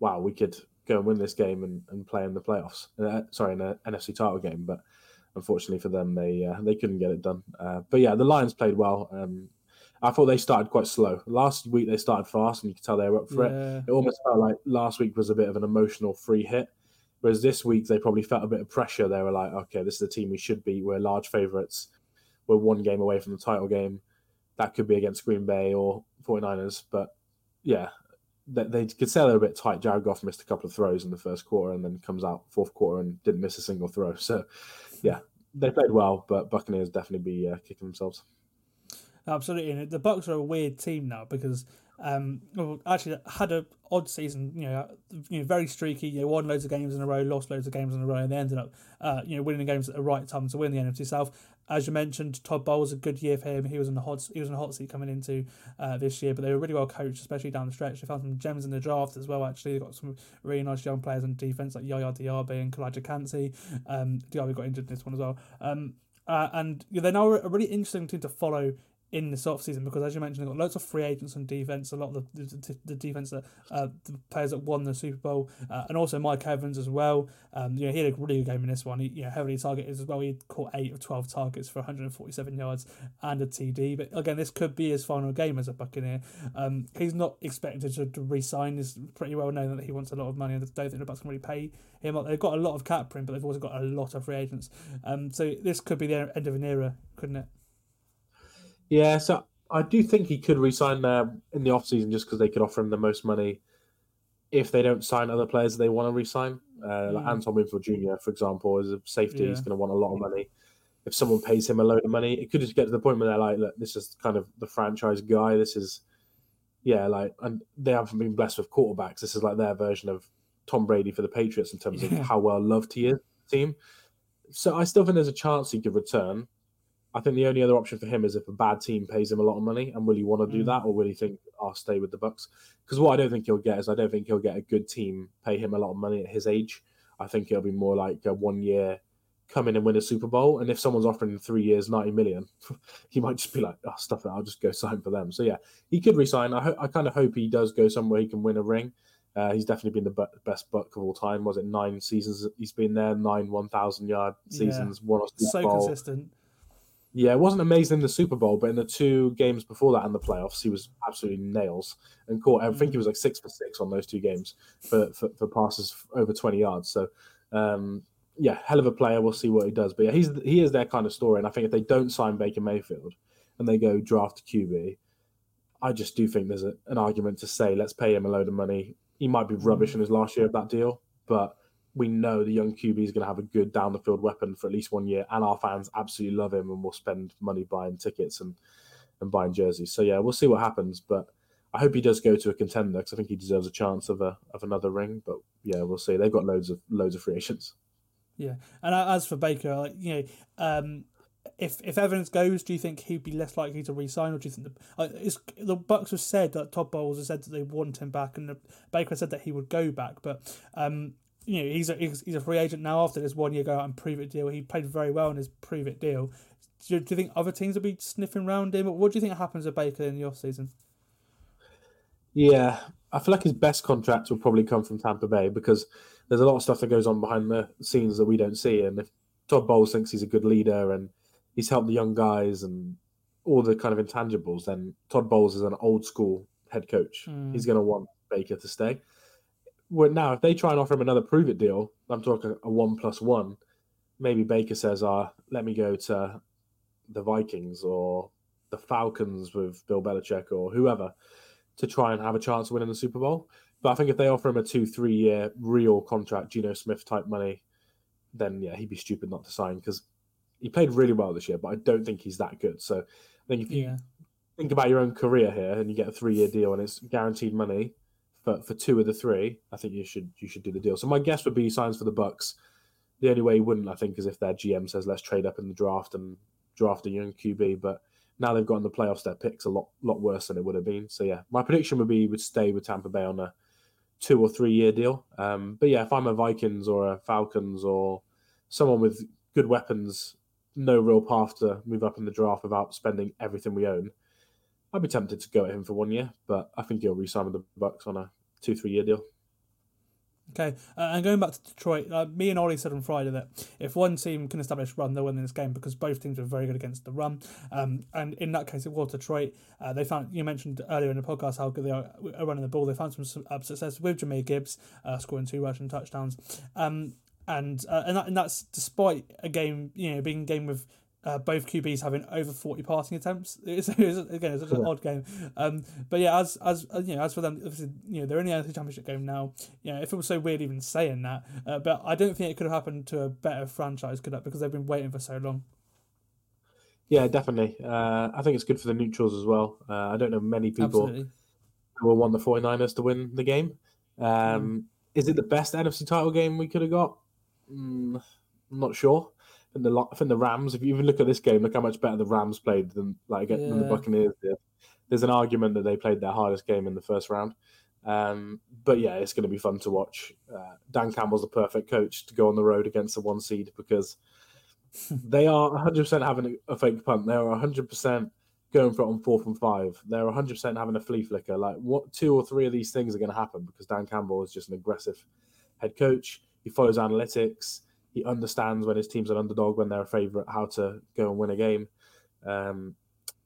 "Wow, we could go and win this game and, and play in the playoffs." Uh, sorry, in an NFC title game, but unfortunately for them, they uh, they couldn't get it done. Uh, but yeah, the Lions played well. Um, I thought they started quite slow. Last week they started fast, and you could tell they were up for it. yeah It almost felt like last week was a bit of an emotional free hit, whereas this week they probably felt a bit of pressure. They were like, "Okay, this is the team we should beat. We're large favourites. We're one game away from the title game. That could be against Green Bay or 49ers." But yeah, they, could say they're a bit tight. Jared Goff missed a couple of throws in the first quarter, and then comes out fourth quarter and didn't miss a single throw. So yeah, they played well, but Buccaneers definitely be uh, kicking themselves. Absolutely, and the Bucks are a weird team now because um, well, actually had a odd season. You know, you know, very streaky. You know, won loads of games in a row, lost loads of games in a row, and they ended up, uh, you know, winning the games at the right time to win the NFC South. As you mentioned, Todd Bowles a good year for him. He was in the hot, he was in the hot seat coming into uh, this year, but they were really well coached, especially down the stretch. They found some gems in the draft as well. Actually, they got some really nice young players on defense like Yaya Diaby and Calijah Kancey. Um, Diaby got injured in this one as well. Um, uh, and yeah, they're now a really interesting team to follow in this off season because, as you mentioned, they've got lots of free agents on defense. A lot of the the, the defense that uh, the players that won the Super Bowl, uh, and also Mike Evans as well. Um, you know, he had a really good game in this one. He you know, heavily targeted as well. He caught eight of twelve targets for 147 yards and a TD. But again, this could be his final game as a Buccaneer. Um, he's not expected to, to re-sign. It's pretty well known that he wants a lot of money, and I don't think the Bucks can really pay him. They've got a lot of cap room, but they've also got a lot of free agents. Um, so this could be the end of an era, couldn't it? Yeah, so I do think he could resign there in the offseason just because they could offer him the most money if they don't sign other players they want to resign. Uh, Like Mm. Antoine Winfield Jr., for example, is a safety. He's going to want a lot of money. If someone pays him a load of money, it could just get to the point where they're like, look, this is kind of the franchise guy. This is, yeah, like, and they haven't been blessed with quarterbacks. This is like their version of Tom Brady for the Patriots in terms of how well loved he is, team. So I still think there's a chance he could return. I think the only other option for him is if a bad team pays him a lot of money, and will he want to do Mm. that, or will he think I'll stay with the Bucks? Because what I don't think he'll get is I don't think he'll get a good team pay him a lot of money at his age. I think it'll be more like a one year come in and win a Super Bowl, and if someone's offering three years, ninety million, he might just be like, "Oh, stuff that I'll just go sign for them." So yeah, he could resign. I ho- I kind of hope he does go somewhere he can win a ring. Uh, he's definitely been the best buck of all time. Was it nine seasons? He's been there nine one thousand yard Yeah. seasons, one a Super So consistent. Yeah, it wasn't amazing in the Super Bowl, but in the two games before that in the playoffs, he was absolutely nails and caught. I think he was like six for six on those two games for for, for passes over twenty yards. So, um, yeah, hell of a player. We'll see what he does. But yeah, he's he is their kind of story. And I think if they don't sign Baker Mayfield and they go draft QB, I just do think there's a, an argument to say let's pay him a load of money. He might be rubbish in his last year of that deal, but we know the young QB is going to have a good down the field weapon for at least one year, and our fans absolutely love him and will spend money buying tickets and and buying jerseys. So yeah, we'll see what happens, but I hope he does go to a contender because I think he deserves a chance of a of another ring. But yeah, we'll see. They've got loads of loads of free agents. Yeah, and as for Baker, like you know, um, if if Evans goes, do you think he'd be less likely to resign, or do you think the uh, the Bucks have said that Todd Bowles has said that they want him back, and the, Baker said that he would go back, but um, you know he's a he's, he's a free agent now after this one year go out and prove it deal. He played very well in his prove it deal. Do, do you think other teams will be sniffing around him? What do you think happens with Baker in the off season? Yeah, I feel like his best contract will probably come from Tampa Bay because there's a lot of stuff that goes on behind the scenes that we don't see. And if Todd Bowles thinks he's a good leader and he's helped the young guys and all the kind of intangibles, then Todd Bowles is an old school head coach. Mm. He's going to want Baker to stay. Well, now, if they try and offer him another prove it deal, I'm talking a one plus one. Maybe Baker says, "Ah, let me go to the Vikings or the Falcons with Bill Belichick or whoever to try and have a chance of winning the Super Bowl." But I think if they offer him a two, three year real contract, Geno Smith type money, then yeah, he'd be stupid not to sign because he played really well this year, but I don't think he's that good. So I think if you Yeah, think about your own career here and you get a three year deal and it's guaranteed money for, for two of the three, I think you should you should do the deal. So my guess would be he signs for the Bucks. The only way he wouldn't, I think, is if their GM says let's trade up in the draft and draft a young QB. But now they've gotten the playoffs, their picks a lot lot worse than it would have been. So yeah, my prediction would be he would stay with Tampa Bay on a two or three year deal. Um, but yeah, if I'm a Vikings or a Falcons or someone with good weapons, no real path to move up in the draft without spending everything we own, I'd be tempted to go at him for one year. But I think he'll re-sign with the Bucks on a two three year deal. Okay, uh, and going back to Detroit, uh, me and Ollie said on Friday that if one team can establish run, they'll win this game because both teams are very good against the run. Um, and in that case, it was Detroit. Uh, they found you mentioned earlier in the podcast how good they are running the ball. They found some uh, success with Jahmyr Gibbs uh, scoring two rushing touchdowns. Um, and uh, and, that, and that's despite a game, you know, being a game with uh, both QBs having over forty passing attempts. It's, it's, again, it's such an odd game. Um, but yeah, as as uh, you know, as for them, obviously, you know, they're in the NFC Championship game now. You know, it feels so weird even saying that, uh, but I don't think it could have happened to a better franchise, could it? Because they've been waiting for so long. Yeah, definitely. Uh, I think it's good for the neutrals as well. Uh, I don't know many people Absolutely. who will want the 49ers to win the game. Um, Is it the best NFC title game we could have got? Mm, I'm not sure. And the I think the Rams. If you even look at this game, look how much better the Rams played than like than the Buccaneers did. There's an argument that they played their hardest game in the first round. Um, but yeah, it's going to be fun to watch. Uh, Dan Campbell's the perfect coach to go on the road against the one seed because they are 100% having a, a fake punt. They are 100% going for it on fourth and five. They're 100% having a flea flicker. Like what two or three of these things are going to happen because Dan Campbell is just an aggressive head coach. He follows analytics. He understands when his team's an underdog, when they're a favorite, how to go and win a game. Um,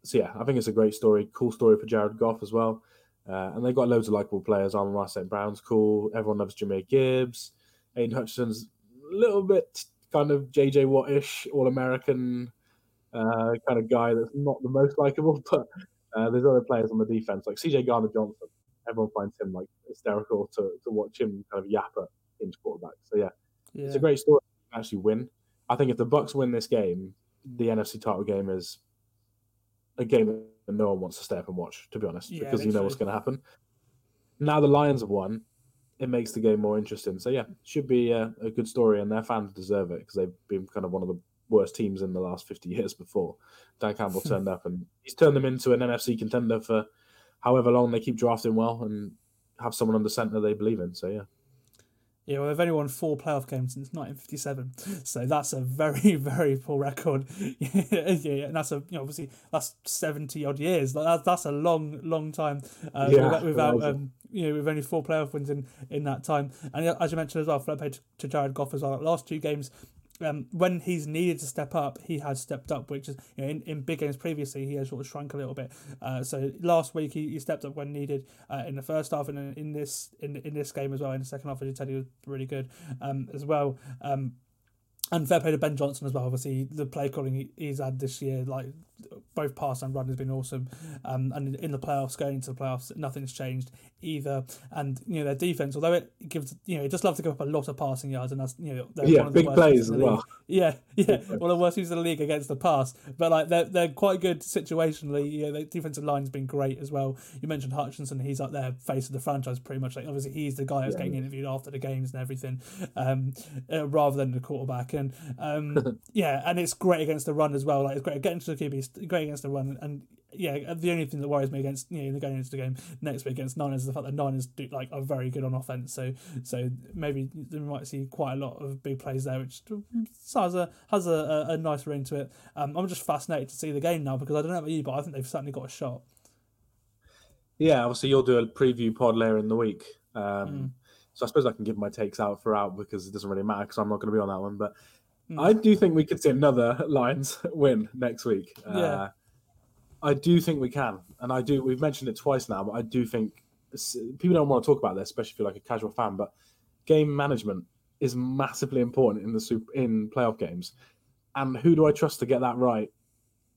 so yeah, I think it's a great story. Cool story for Jared Goff as well. Uh, and they've got loads of likable players. Ross St. Brown's cool. Everyone loves Jahmyr Gibbs. Aidan Hutchinson's a little bit kind of JJ Watt-ish, all American uh, kind of guy that's not the most likable, but uh, there's other players on the defense like CJ Gardner-Johnson. Everyone finds him like hysterical to, to watch him kind of yap at inch quarterback. So yeah, Yeah. it's a great story to actually win. I think if the Bucks win this game, the NFC title game is a game that no one wants to stay up and watch, to be honest, Yeah, because you know what's going to happen. Now the Lions have won, it makes the game more interesting. So yeah, should be a, a good story, and their fans deserve it because they've been kind of one of the worst teams in the last fifty years before. Dan Campbell turned up, and he's turned them into an NFC contender for however long they keep drafting well and have someone on the center they believe in. So yeah. Yeah, well, they've only won four playoff games since 1957, so that's a very, very poor record. yeah, yeah, and that's a you know obviously that's 70 odd years. Like, That's that's a long, long time uh, Yeah, without, without um, you know with only four playoff wins in in that time. And as you mentioned as well, flip page to Jared Goff as well. Last two games. Um, when he's needed to step up, he has stepped up, which is you know in, in big games previously he has sort of shrunk a little bit. Uh, so last week he, he stepped up when needed uh, in the first half, and in, in this in in this game as well. In the second half, as you tell you was really good um, as well. Um, and fair play to Ben Johnson as well. Obviously, the play calling he, he's had this year, like both pass and run has been awesome. Um, and in the playoffs, going into the playoffs, nothing's changed either. And you know their defense, although it gives you know it just love to give up a lot of passing yards, and that's you know they're Yeah, one of the big worst plays teams in the as well. league. Yeah, yeah, one of the worst teams in the league against the pass. But like they're they're quite good situationally. You know, their defensive line's been great as well. You mentioned Hutchinson; he's like their face of the franchise pretty much. Like obviously he's the guy who's getting interviewed after the games and everything, um, uh, rather than the quarterback. And um, yeah, and it's great against the run as well. Like it's great getting to the QB, it's great against the run. And yeah, the only thing that worries me against you know going into the game next week against Niners is the fact that Niners do like are very good on offense. So so maybe we might see quite a lot of big plays there, which has a has a, a, a nice ring to it. Um, I'm just fascinated to see the game now because I don't know about you, but I think they've certainly got a shot. Yeah, obviously you'll do a preview pod later in the week. Um, Mm. So I suppose I can give my takes out throughout because it doesn't really matter because I'm not going to be on that one. But. I do think we could see another Lions win next week. Yeah. Uh, I do think we can, and I do. We've mentioned it twice now, but I do think people don't want to talk about this, especially if you're like a casual fan. But game management is massively important in the super, in playoff games, and who do I trust to get that right?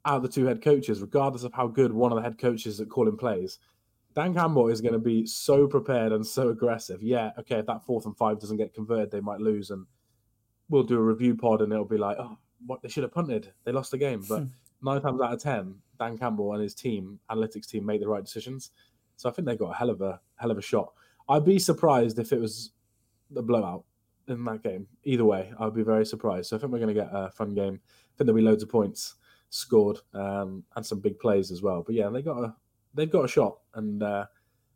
Out of the two head coaches, regardless of how good one of the head coaches at calling plays, Dan Campbell is going to be so prepared and so aggressive. Yeah, okay, if that fourth and five doesn't get converted, they might lose, and we'll do a review pod, and it'll be like, oh, what they should have punted. They lost the game, but nine times out of ten, Dan Campbell and his team, analytics team, made the right decisions. So I think they got a hell of a hell of a shot. I'd be surprised if it was a blowout in that game. Either way, I'd be very surprised. So I think we're going to get a fun game. I think there'll be loads of points scored um, and some big plays as well. But yeah, they got a they've got a shot, and uh,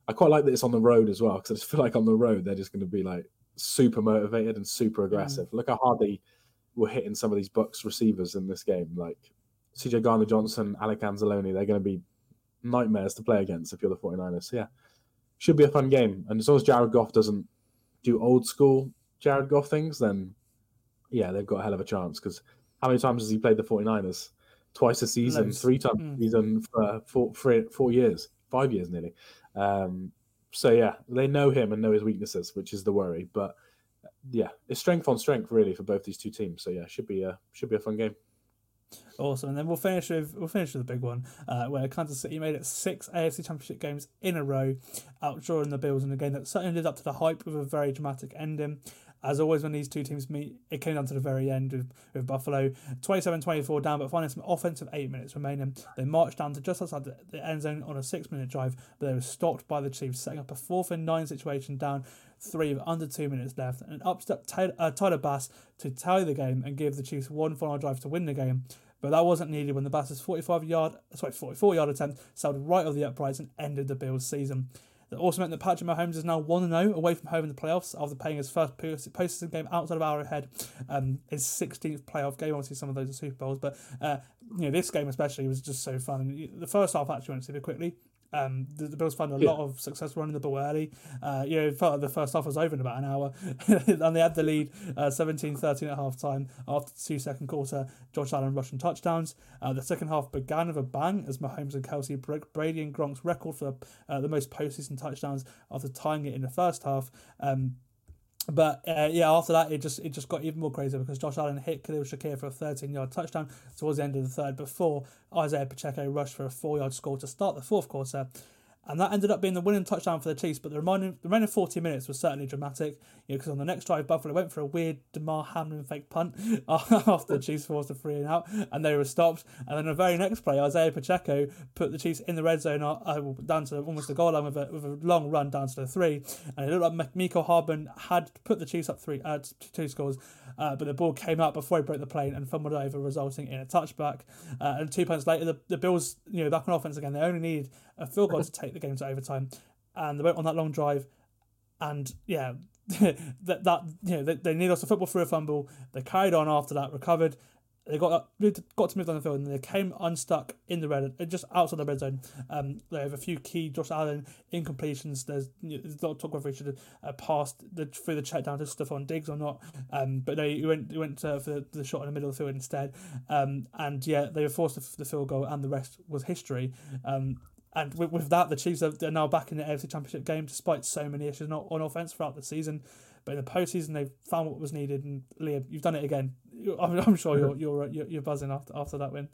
I quite like that it's on the road as well because I just feel like on the road they're just going to be like super motivated and super aggressive. Look how hard they were hitting some of these Bucks receivers in this game, like CJ Garner Johnson, Alex Anzalone. They're going to be nightmares to play against if you're the 49ers. So yeah, should be a fun game. And as long as Jared Goff doesn't do old school Jared Goff things, then yeah, they've got a hell of a chance. Because how many times has he played the 49ers? Twice a season, Loads. three times a season for four, three, four years, five years nearly. Um, so yeah, they know him and know his weaknesses, which is the worry. But yeah, it's strength on strength really for both these two teams. So yeah, should be a should be a fun game. Awesome, and then we'll finish with we'll finish with a big one, uh, where Kansas City made it six AFC Championship games in a row, outdrawing the Bills in a game that certainly lived up to the hype with a very dramatic ending. As always, when these two teams meet, it came down to the very end with, with Buffalo 27-24 down, but finding some offensive eight minutes remaining. They marched down to just outside the, the end zone on a six-minute drive, but they were stopped by the Chiefs, setting up a fourth and nine situation down three with under two minutes left, and up stepped Tyler, uh, Tyler Bass to tally the game and give the Chiefs one final drive to win the game. But that wasn't needed when the Bass's 45 yard, sorry, 44 yard attempt sailed right over the uprights and ended the Bills' season. That also meant that Patrick Mahomes is now 1 0 away from home in the playoffs after playing his first post- postseason game outside of Arrowhead, um, his 16th playoff game. Obviously, some of those are Super Bowls, but uh, you know this game especially was just so fun. The first half actually went super quickly. Um, the, the Bills found a lot of success running the ball early. Uh, you know, it felt like the first half was over in about an hour, and they had the lead uh, 17-13 at half time after the two second quarter. Josh Allen rushing touchdowns. Uh, the second half began with a bang as Mahomes and Kelce broke Brady and Gronk's record for uh, the most postseason touchdowns after tying it in the first half. Um, but uh, yeah, after that, it just it just got even more crazy because Josh Allen hit Khalil Shakir for a 13 yard touchdown towards the end of the third before Isaiah Pacheco rushed for a four yard score to start the fourth quarter. And that ended up being the winning touchdown for the Chiefs. But the remaining, the remaining 40 minutes was certainly dramatic. you know, Because on the next drive, Buffalo went for a weird Damar Hamlin fake punt after the Chiefs forced a three and out, and they were stopped. And then the very next play, Isaiah Pacheco put the Chiefs in the red zone uh, down to almost the goal line with a, with a long run down to the three. And it looked like Mecole Hardman had put the Chiefs up three, uh, two scores, uh, but the ball came out before he broke the plane and fumbled over, resulting in a touchback. Uh, and two points later, the, the Bills, you know, back on offense again. They only needed a field goal to take the game to overtime, and they went on that long drive. And yeah, that that you know they, they need us to football through a fumble. They carried on after that, recovered. They got got to move down the field and they came unstuck in the red, just outside the red zone. Um, they have a few key Josh Allen incompletions. There's, you know, there's a lot of talk whether he should have uh, passed the, through the check down to Stefon Diggs or not. Um, but he went went uh, for the, the shot in the middle of the field instead. Um, and yeah, they were forced the, the field goal, and the rest was history. Um, and with, with that, the Chiefs are now back in the AFC Championship game despite so many issues not on offense throughout the season. But in the postseason, they've found what was needed. And Liam, you've done it again. I'm, I'm sure you're, you're you're you're buzzing after after that win.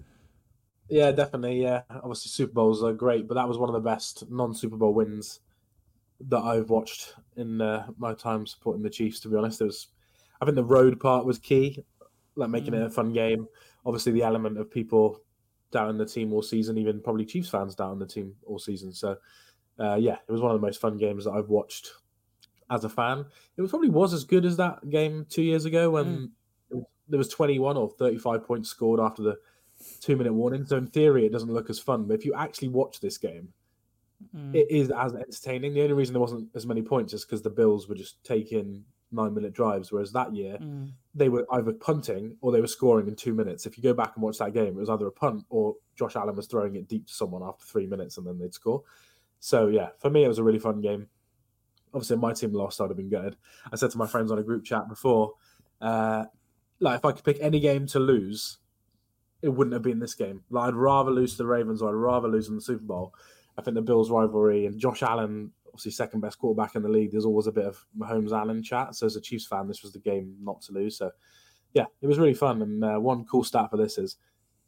Yeah, definitely. Yeah, obviously Super Bowls are great, but that was one of the best non-Super Bowl wins that I've watched in uh, my time supporting the Chiefs. To be honest, it was. I think the road part was key, like making it a fun game. Obviously, the element of people doubting the team all season, even probably Chiefs fans doubting the team all season. So, uh, yeah, it was one of the most fun games that I've watched as a fan. It was probably was as good as that game two years ago when there was 21 or 35 points scored after the two minute warning. So in theory, it doesn't look as fun. But if you actually watch this game, it is as entertaining. The only reason there wasn't as many points is because the Bills were just taking nine minute drives, whereas that year they were either punting or they were scoring in two minutes. If you go back and watch that game, it was either a punt or Josh Allen was throwing it deep to someone after three minutes and then they'd score. So yeah, for me, it was a really fun game. Obviously, my team lost, I'd have been gutted. I said to my friends on a group chat before, uh, like if I could pick any game to lose, it wouldn't have been this game. Like I'd rather lose to the Ravens or I'd rather lose in the Super Bowl. I think the Bills rivalry and Josh Allen, obviously second best quarterback in the league. There's always a bit of Mahomes Allen chat. So as a Chiefs fan, this was the game not to lose. So yeah, it was really fun. And uh, one cool stat for this is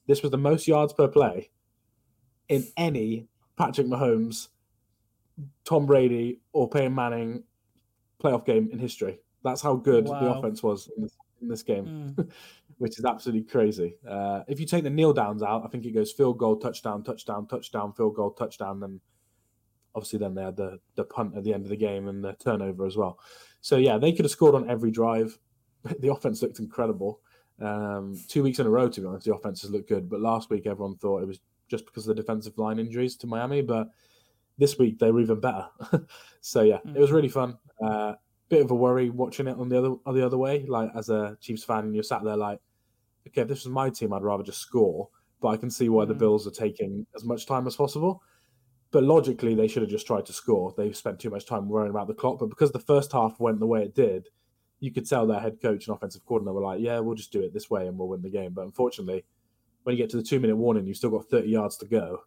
this was the most yards per play in any Patrick Mahomes, Tom Brady, or Peyton Manning playoff game in history. That's how good the offense was in this, in this game, which is absolutely crazy. Uh, if you take the kneel downs out, I think it goes field goal, touchdown, touchdown, touchdown, field goal, touchdown, then obviously then they had the the punt at the end of the game and the turnover as well. So yeah, they could have scored on every drive. The offense looked incredible. Um, two weeks in a row, to be honest, the offense has looked good. But last week, everyone thought it was just because of the defensive line injuries to Miami. But this week, they were even better. so yeah, it was really fun. Uh, bit of a worry watching it on the other on the other way. Like as a Chiefs fan, you're sat there like, okay, if this was my team, I'd rather just score. But I can see why the Bills are taking as much time as possible. But logically, they should have just tried to score. They spent too much time worrying about the clock. But because the first half went the way it did, you could tell their head coach and offensive coordinator were like, "Yeah, we'll just do it this way and we'll win the game." But unfortunately, when you get to the two minute warning, you've still got thirty yards to go.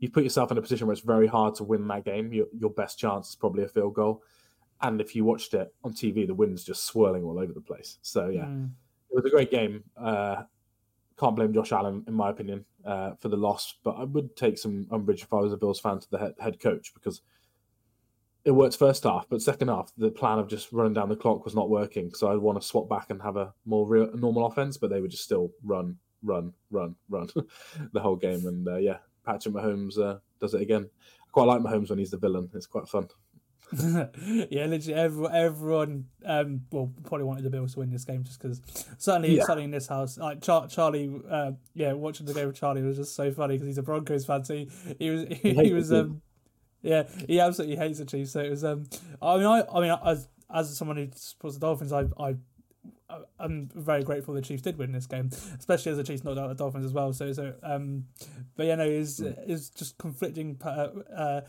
You've put yourself in a position where it's very hard to win that game. Your, your best chance is probably a field goal. And if you watched it on TV, the wind's just swirling all over the place. So yeah, it was a great game. Uh, can't blame Josh Allen, in my opinion, uh, for the loss. But I would take some umbrage if I was a Bills fan to the head, coach because it worked first half, but second half the plan of just running down the clock was not working. So I would want to swap back and have a more real normal offense, but they would just still run, run, run, run the whole game. And uh, yeah, Patrick Mahomes uh, does it again. I quite like Mahomes when he's the villain. It's quite fun. yeah, literally everyone, everyone um, well, probably wanted the Bills to win this game just because certainly, Yeah. certainly in this house, like Char- Charlie, uh, yeah, watching the game with Charlie was just so funny because he's a Broncos fan. So he, he was, he, hates was, um, yeah, he absolutely hates the Chiefs. So it was, um, I mean, I, I mean, as as someone who supports the Dolphins, I, I. I'm very grateful the Chiefs did win this game, especially as the Chiefs knocked out the Dolphins as well. So, so, um, but yeah, no, it's it's just conflicting uh, uh,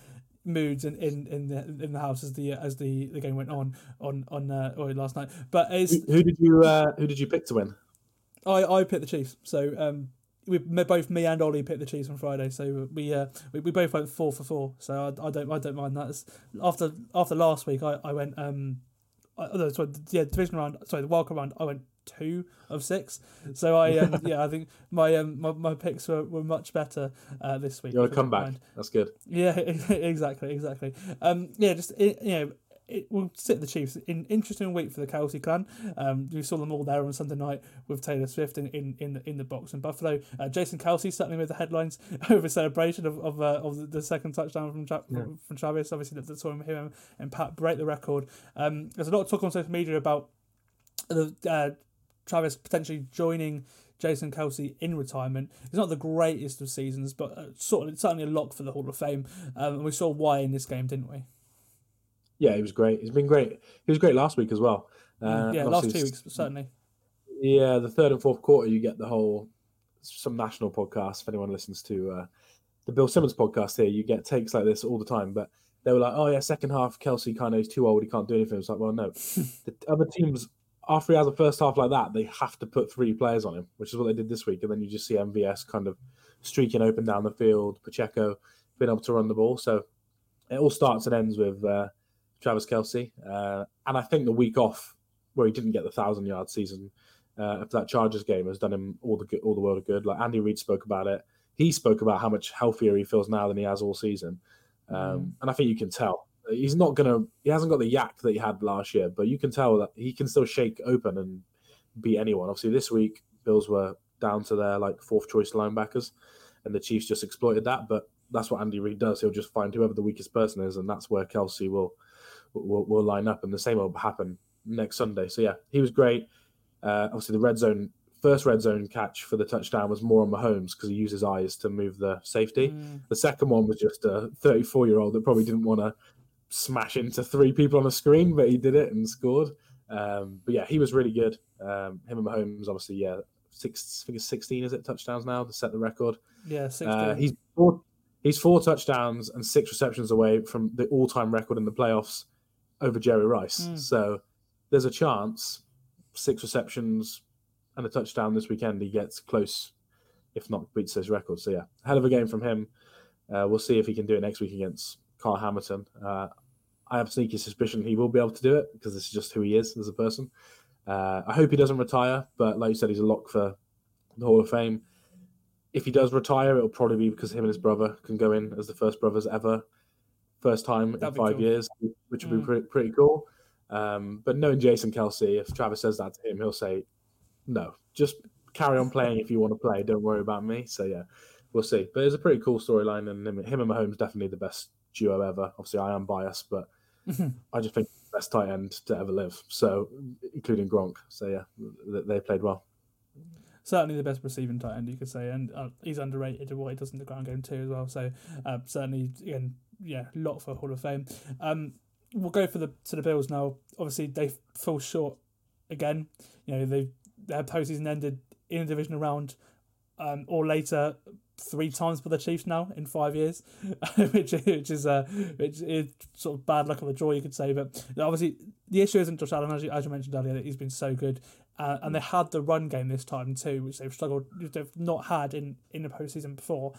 moods in, in, in the in the house as the as the, the game went on on on uh, or last night. But Who, who did you uh, Who did you pick to win? I I picked the Chiefs. So um, we both me and Ollie picked the Chiefs on Friday. So we uh we, we both went four for four. So I, I don't I don't mind that. It's- after after last week, I, I went um, I, oh, sorry, yeah, division round. Sorry, the wild card round. I went two of six. So I um, yeah, I think my um my, my picks were, were much better uh, this week. You're a which I don't comeback. That's good. Yeah, exactly, exactly. Um, yeah, just you know, it will sit the Chiefs. In interesting week for the Kelce clan. Um, we saw them all there on Sunday night with Taylor Swift in in in the, in the box in Buffalo. Uh, Jason Kelce certainly made the headlines over celebration of of, uh, of the, second touchdown from Tra- from, from Travis. Obviously, that saw him him and Pat break the record. Um, there's a lot of talk on social media about the uh, Travis potentially joining Jason Kelce in retirement. It's not the greatest of seasons, but uh, sort of certainly a lock for the Hall of Fame. Um, and we saw why in this game, didn't we? Yeah, he was great. He's been great. He was great last week as well. Uh, yeah, last two weeks certainly. Yeah, the third and fourth quarter, you get the whole some national podcast. If anyone listens to uh, the Bill Simmons podcast here, you get takes like this all the time. But they were like, "Oh yeah, second half, Kelce kind of is too old. He can't do anything." It's like, well, no. the other teams after he has a first half like that, they have to put three players on him, which is what they did this week. And then you just see MVS kind of streaking open down the field, Pacheco being able to run the ball. So it all starts and ends with uh, Travis Kelce. Uh, and I think the week off, where he didn't get the thousand yard season, uh, of that Chargers game has done him all the good, all the world of good. Like Andy Reid spoke about it. He spoke about how much healthier he feels now than he has all season, um, Mm. and I think you can tell he's not gonna. He hasn't got the yak that he had last year, but you can tell that he can still shake open and beat anyone. Obviously, this week Bills were down to their like fourth choice linebackers, and the Chiefs just exploited that. But that's what Andy Reid does. He'll just find whoever the weakest person is, and that's where Kelce will will, will line up, and the same will happen next Sunday. So yeah, he was great. Uh, obviously, the red zone first red zone catch for the touchdown was more on Mahomes because he used his eyes to move the safety. Mm. The second one was just a 34 year old that probably didn't want to smash into three people on a screen, but he did it and scored. Um, but yeah, he was really good. Um, him and Mahomes, obviously, yeah, six, I think it's 16 is it touchdowns now to set the record. Yeah. Uh, he's four, he's four touchdowns and six receptions away from the all time record in the playoffs over Jerry Rice. Mm. So there's a chance six receptions and a touchdown this weekend he gets close, if not beats those records. So yeah, hell of a game from him. Uh, we'll see if he can do it next week against Kyle Hamilton. Uh, I have a sneaky suspicion he will be able to do it because this is just who he is as a person. Uh, I hope he doesn't retire, but like you said, he's a lock for the Hall of Fame. If he does retire, it'll probably be because him and his brother can go in as the first brothers ever, first time in That'd be five cool. years, which would Mm. be pretty, pretty cool. Um, but knowing Jason Kelce, if Travis says that to him, he'll say, "No, just carry on playing if you want to play. Don't worry about me." So yeah, we'll see. But it's a pretty cool storyline, and him, him and Mahomes definitely the best duo ever. Obviously, I am biased, but I just think best tight end to ever live. So including Gronk. So yeah, they, they played well. certainly the best receiving tight end you could say, and uh, he's underrated in what he does in the ground game too as well. So uh, certainly again, yeah, lot for Hall of Fame. Um, we'll go for the to the Bills now. Obviously they fall short again. You know they their postseason ended in a divisional round um, or later three times for the Chiefs now in five years, which which is uh, which is sort of bad luck of the draw you could say. But obviously the issue isn't Josh Allen as you, as you mentioned earlier that he's been so good. Uh, and they had the run game this time too, which they've struggled, they've not had in, in the postseason before.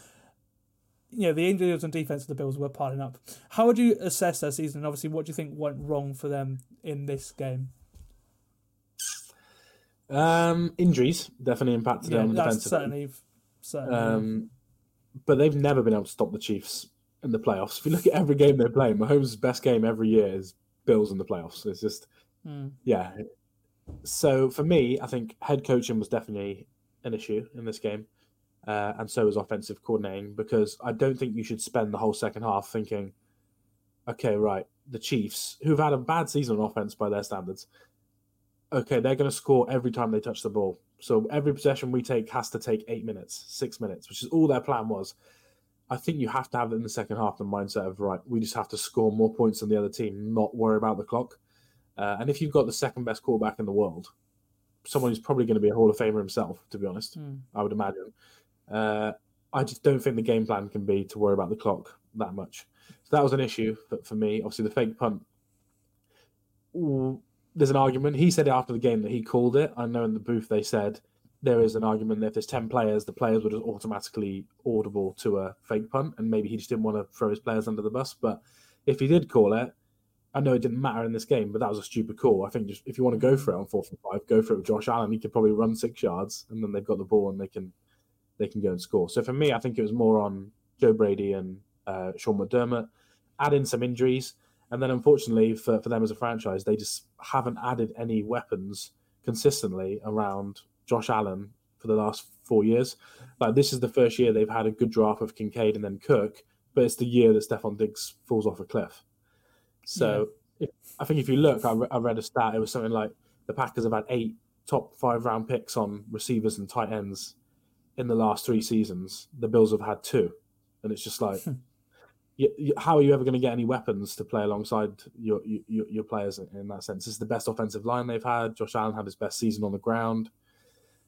You know, the injuries on defense of the Bills were piling up. How would you assess their season? And obviously, what do you think went wrong for them in this game? Um, injuries definitely impacted Yeah, them that's defensively. certainly, Um, but they've never been able to stop the Chiefs in the playoffs. If you look at every game they're playing, Mahomes' best game every year is Bills in the playoffs. It's just, Hmm. yeah. So for me, I think head coaching was definitely an issue in this game, uh, and so was offensive coordinating because I don't think you should spend the whole second half thinking, okay, right, the Chiefs, who've had a bad season on offense by their standards, okay, they're going to score every time they touch the ball. So every possession we take has to take eight minutes, six minutes, which is all their plan was. I think you have to have it in the second half the mindset of right, we just have to score more points than the other team, not worry about the clock. Uh, and if you've got the second best quarterback in the world, someone who's probably going to be a Hall of Famer himself, to be honest, Hmm. I would imagine. Uh, I just don't think the game plan can be to worry about the clock that much. So that was an issue for, for me. Obviously, the fake punt. ooh, there's an argument. He said after the game that he called it. I know in the booth they said there is an argument that if there's 10 players, the players would just automatically audible to a fake punt, and maybe he just didn't want to throw his players under the bus. But if he did call it, I know it didn't matter in this game, but that was a stupid call. I think just if you want to go for it on fourth and five, go for it with Josh Allen. He could probably run six yards, and then they've got the ball and they can they can go and score. So for me, I think it was more on Joe Brady and uh, Sean McDermott. Add in some injuries, and then unfortunately for, for them as a franchise, they just haven't added any weapons consistently around Josh Allen for the last four years. Like this is the first year they've had a good draft of Kincaid and then Cook, but it's the year that Stefon Diggs falls off a cliff. So if, I think if you look, I, re- I read a stat. It was something like the Packers have had eight top five round picks on receivers and tight ends in the last three seasons. The Bills have had two, and it's just like, you, you, how are you ever going to get any weapons to play alongside your your, your players in, in that sense? This is the best offensive line they've had. Josh Allen had his best season on the ground.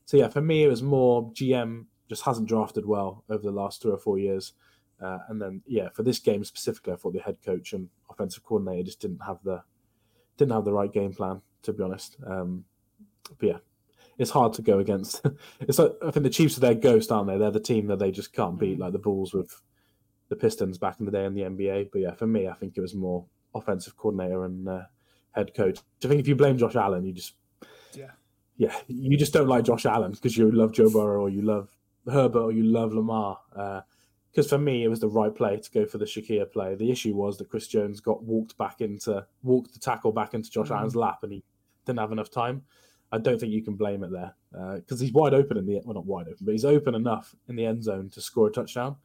So yeah, for me, it was more GM just hasn't drafted well over the last three or four years. Uh, and then, yeah, for this game specifically, I thought the head coach and offensive coordinator just didn't have the didn't have the right game plan, to be honest. Um, but yeah, it's hard to go against. it's like I think the Chiefs are their ghost, aren't they? They're the team that they just can't beat, like the Bulls with the Pistons back in the day in the NBA. But yeah, for me, I think it was more offensive coordinator and uh, head coach. I think if you blame Josh Allen, you just Yeah. yeah, you just don't like Josh Allen because you love Joe Burrow or you love Herbert or you love Lamar. Because uh, for me, it was the right play to go for the Shakir play. The issue was that Chris Jones got walked back into walked the tackle back into Josh mm-hmm. Allen's lap, and he didn't have enough time. I don't think you can blame it there because uh, he's wide open in the well, not wide open, but he's open enough in the end zone to score a touchdown.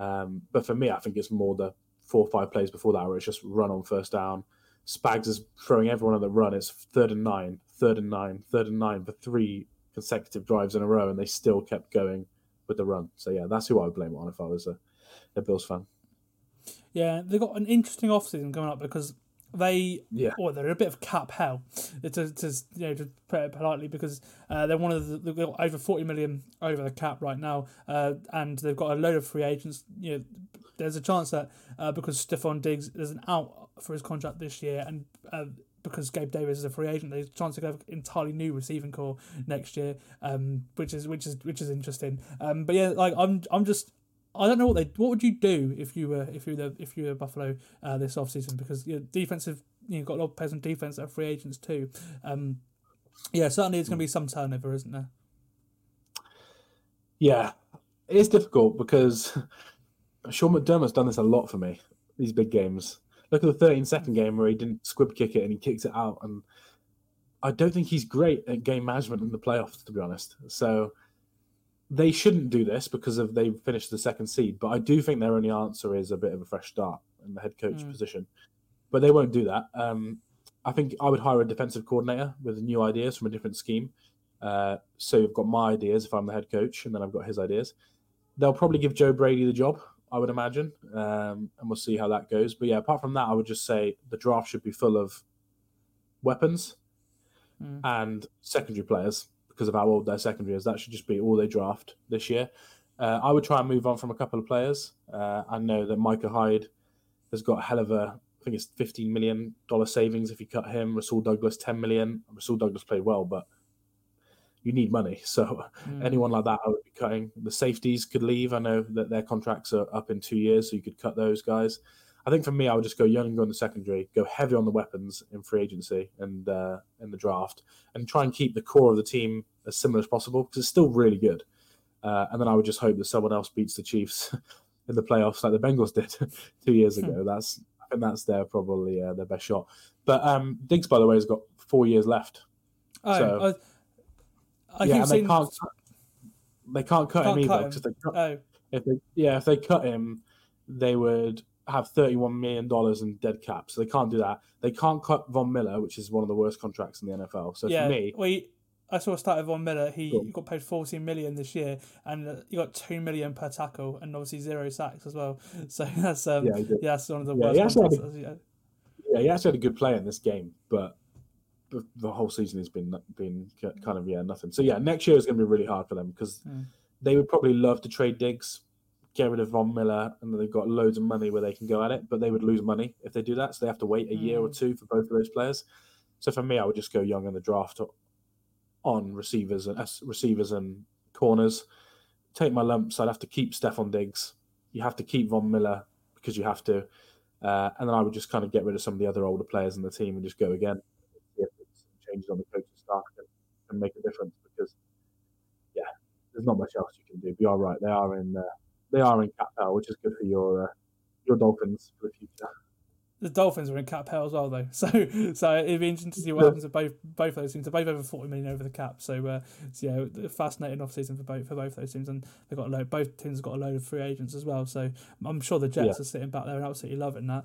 Um, but for me, I think it's more the four or five plays before that where it's just run on first down. Spags is throwing everyone on the run. It's third and nine, third and nine, third and nine for three consecutive drives in a row, and they still kept going with the run. So yeah, that's who I would blame on if I was a, a Bills fan. Yeah, they've got an interesting offseason coming up because they yeah well they're a bit of cap hell to, to you know to put it politely because uh, they're one of the they've got over 40 million over the cap right now uh, and they've got a load of free agents you know there's a chance that uh, because Stefon Diggs is an out for his contract this year and uh, because Gabe Davis is a free agent, there's a chance to go entirely new receiving core next year, um, which is which is which is interesting. Um, but yeah, like I'm I'm just I don't know what they. What would you do if you were if you were if you were Buffalo uh, this offseason? Because you know, defensive, you know, got a lot of players on defense that are free agents too. Um, yeah, certainly it's going to be some turnover, isn't there? Yeah, it's difficult because Sean McDermott's done this a lot for me. These big games. Look at the 13 second game where he didn't squib kick it and he kicked it out. And I don't think he's great at game management in the playoffs, to be honest. So they shouldn't do this because of they finished the second seed. But I do think their only answer is a bit of a fresh start in the head coach mm. position. But they won't do that. Um, I think I would hire a defensive coordinator with new ideas from a different scheme. Uh, so you've got my ideas if I'm the head coach, and then I've got his ideas. They'll probably give Joe Brady the job, I would imagine, um, and we'll see how that goes. But yeah, apart from that, I would just say the draft should be full of weapons mm. and secondary players because of how old their secondary is. That should just be all they draft this year. Uh, I would try and move on from a couple of players. Uh, I know that Micah Hyde has got a hell of a, I think it's fifteen million dollar savings if you cut him. Rasul Douglas $10 million. Rasul Douglas played well, but you need money. So mm. anyone like that, I would be cutting. The safeties could leave. I know that their contracts are up in two years, so you could cut those guys. I think for me, I would just go young and go in the secondary, go heavy on the weapons in free agency and uh, in the draft, and try and keep the core of the team as similar as possible because it's still really good. Uh, and then I would just hope that someone else beats the Chiefs in the playoffs like the Bengals did two years hmm. ago. That's I think that's their probably uh, their best shot. But um, Diggs, by the way, has got four years left. Oh, so, I, I yeah, and they can't they can't cut can't him either because they cut, oh. if they yeah if they cut him, they would have $31 million in dead cap. So they can't do that. They can't cut Von Miller, which is one of the worst contracts in the NFL. So yeah, for me. Well, I saw a start of Von Miller. He cool. got paid 14 million this year, and uh, he got 2 million per tackle, and obviously zero sacks as well. So that's um, yeah, yeah, that's one of the yeah, worst. He a, yeah. yeah, he actually had a good play in this game, but the whole season has been been kind of yeah nothing. So yeah, next year is going to be really hard for them because mm. they would probably love to trade Diggs get rid of Von Miller, and they've got loads of money where they can go at it, but they would lose money if they do that. So they have to wait a mm. year or mm. two for both of those players. So for me, I would just go young in the draft on receivers and uh, receivers and corners. Take my lumps. I'd have to keep Stefon Diggs. You have to keep Von Miller because you have to, uh, and then I would just kind of get rid of some of the other older players in the team and just go again. If changes on the coaching staff can, can make a difference because, yeah, there's not much else you can do. But you're right; they are in. Uh, they are in cap hell, which is good for your uh, your Dolphins for the future. The Dolphins are in cap hell as well, though. So, so it'd be interesting to see what happens with both both those teams. They're both over forty million over the cap. So, uh, so yeah, fascinating off season for both for both those teams, and they've got a load. Both teams have got a load of free agents as well. So, I'm sure the Jets yeah. are sitting back there and absolutely loving that.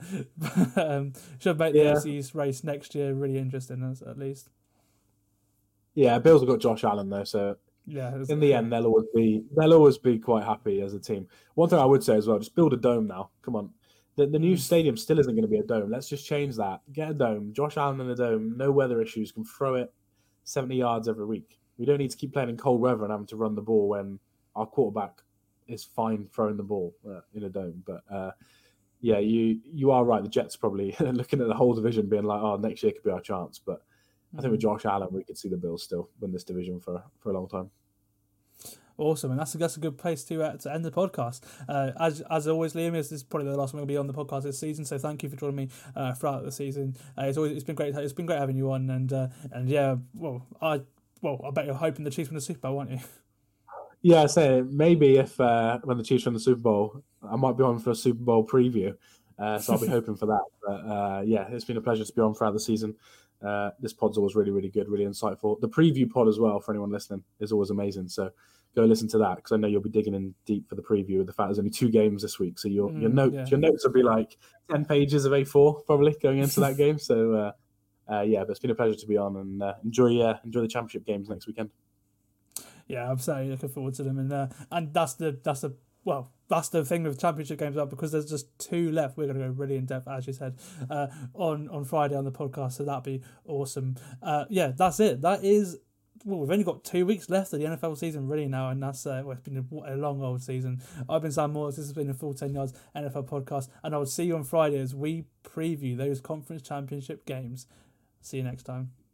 um, should make the yeah. AFC's race next year really interesting, at least. Yeah, Bills have got Josh Allen though, so yeah. In the end, they'll always be they'll always be quite happy as a team. One thing I would say as well, just build a dome now. Come on. The, the new mm. stadium still isn't going to be a dome. Let's just change that. Get a dome. Josh Allen in a dome. No weather issues. Can throw it 70 yards every week. We don't need to keep playing in cold weather and having to run the ball when our quarterback is fine throwing the ball uh, in a dome. But uh, yeah, you you are right. The Jets probably looking at the whole division, being like, "Oh, next year could be our chance." But I think with. Josh Allen, we could see the Bills still win this division for for a long time. Awesome, and that's a, that's a good place to uh, to end the podcast. Uh, as as always, Liam, this is probably the last one we'll be on the podcast this season. So thank you for joining me uh, throughout the season. Uh, it's always it's been great. It's been great having you on, and uh, and yeah, well, I well, I bet you're hoping the Chiefs win the Super Bowl, aren't you? Yeah, I say maybe if uh, when the Chiefs win the Super Bowl, I might be on for a Super Bowl preview. Uh, so I'll be hoping for that. But uh, yeah, it's been a pleasure to be on throughout the season. Uh, this pod's always really, really good, really insightful. The preview pod as well, for anyone listening, is always amazing. So go listen to that because I know you'll be digging in deep for the preview. With the fact there's only two games this week, so your your Mm, notes yeah. your notes will be like ten pages of A4 probably going into that game. So uh, uh, yeah, but it's been a pleasure to be on and uh, enjoy uh, enjoy the championship games next weekend. Yeah, I'm certainly looking forward to them, and uh, and that's the that's the well that's the thing with championship games are because there's just two left. We're going to go really in depth, as you said, uh, on on Friday on the podcast, so that'd be awesome. Uh, yeah, that's it. That is. Well, we've only got two weeks left of the NFL season, really now, and that's uh, well, it's been a, a long old season. I've been Sam Morris. This has been a full ten yards NFL podcast, and I will see you on Friday as we preview those conference championship games. See you next time.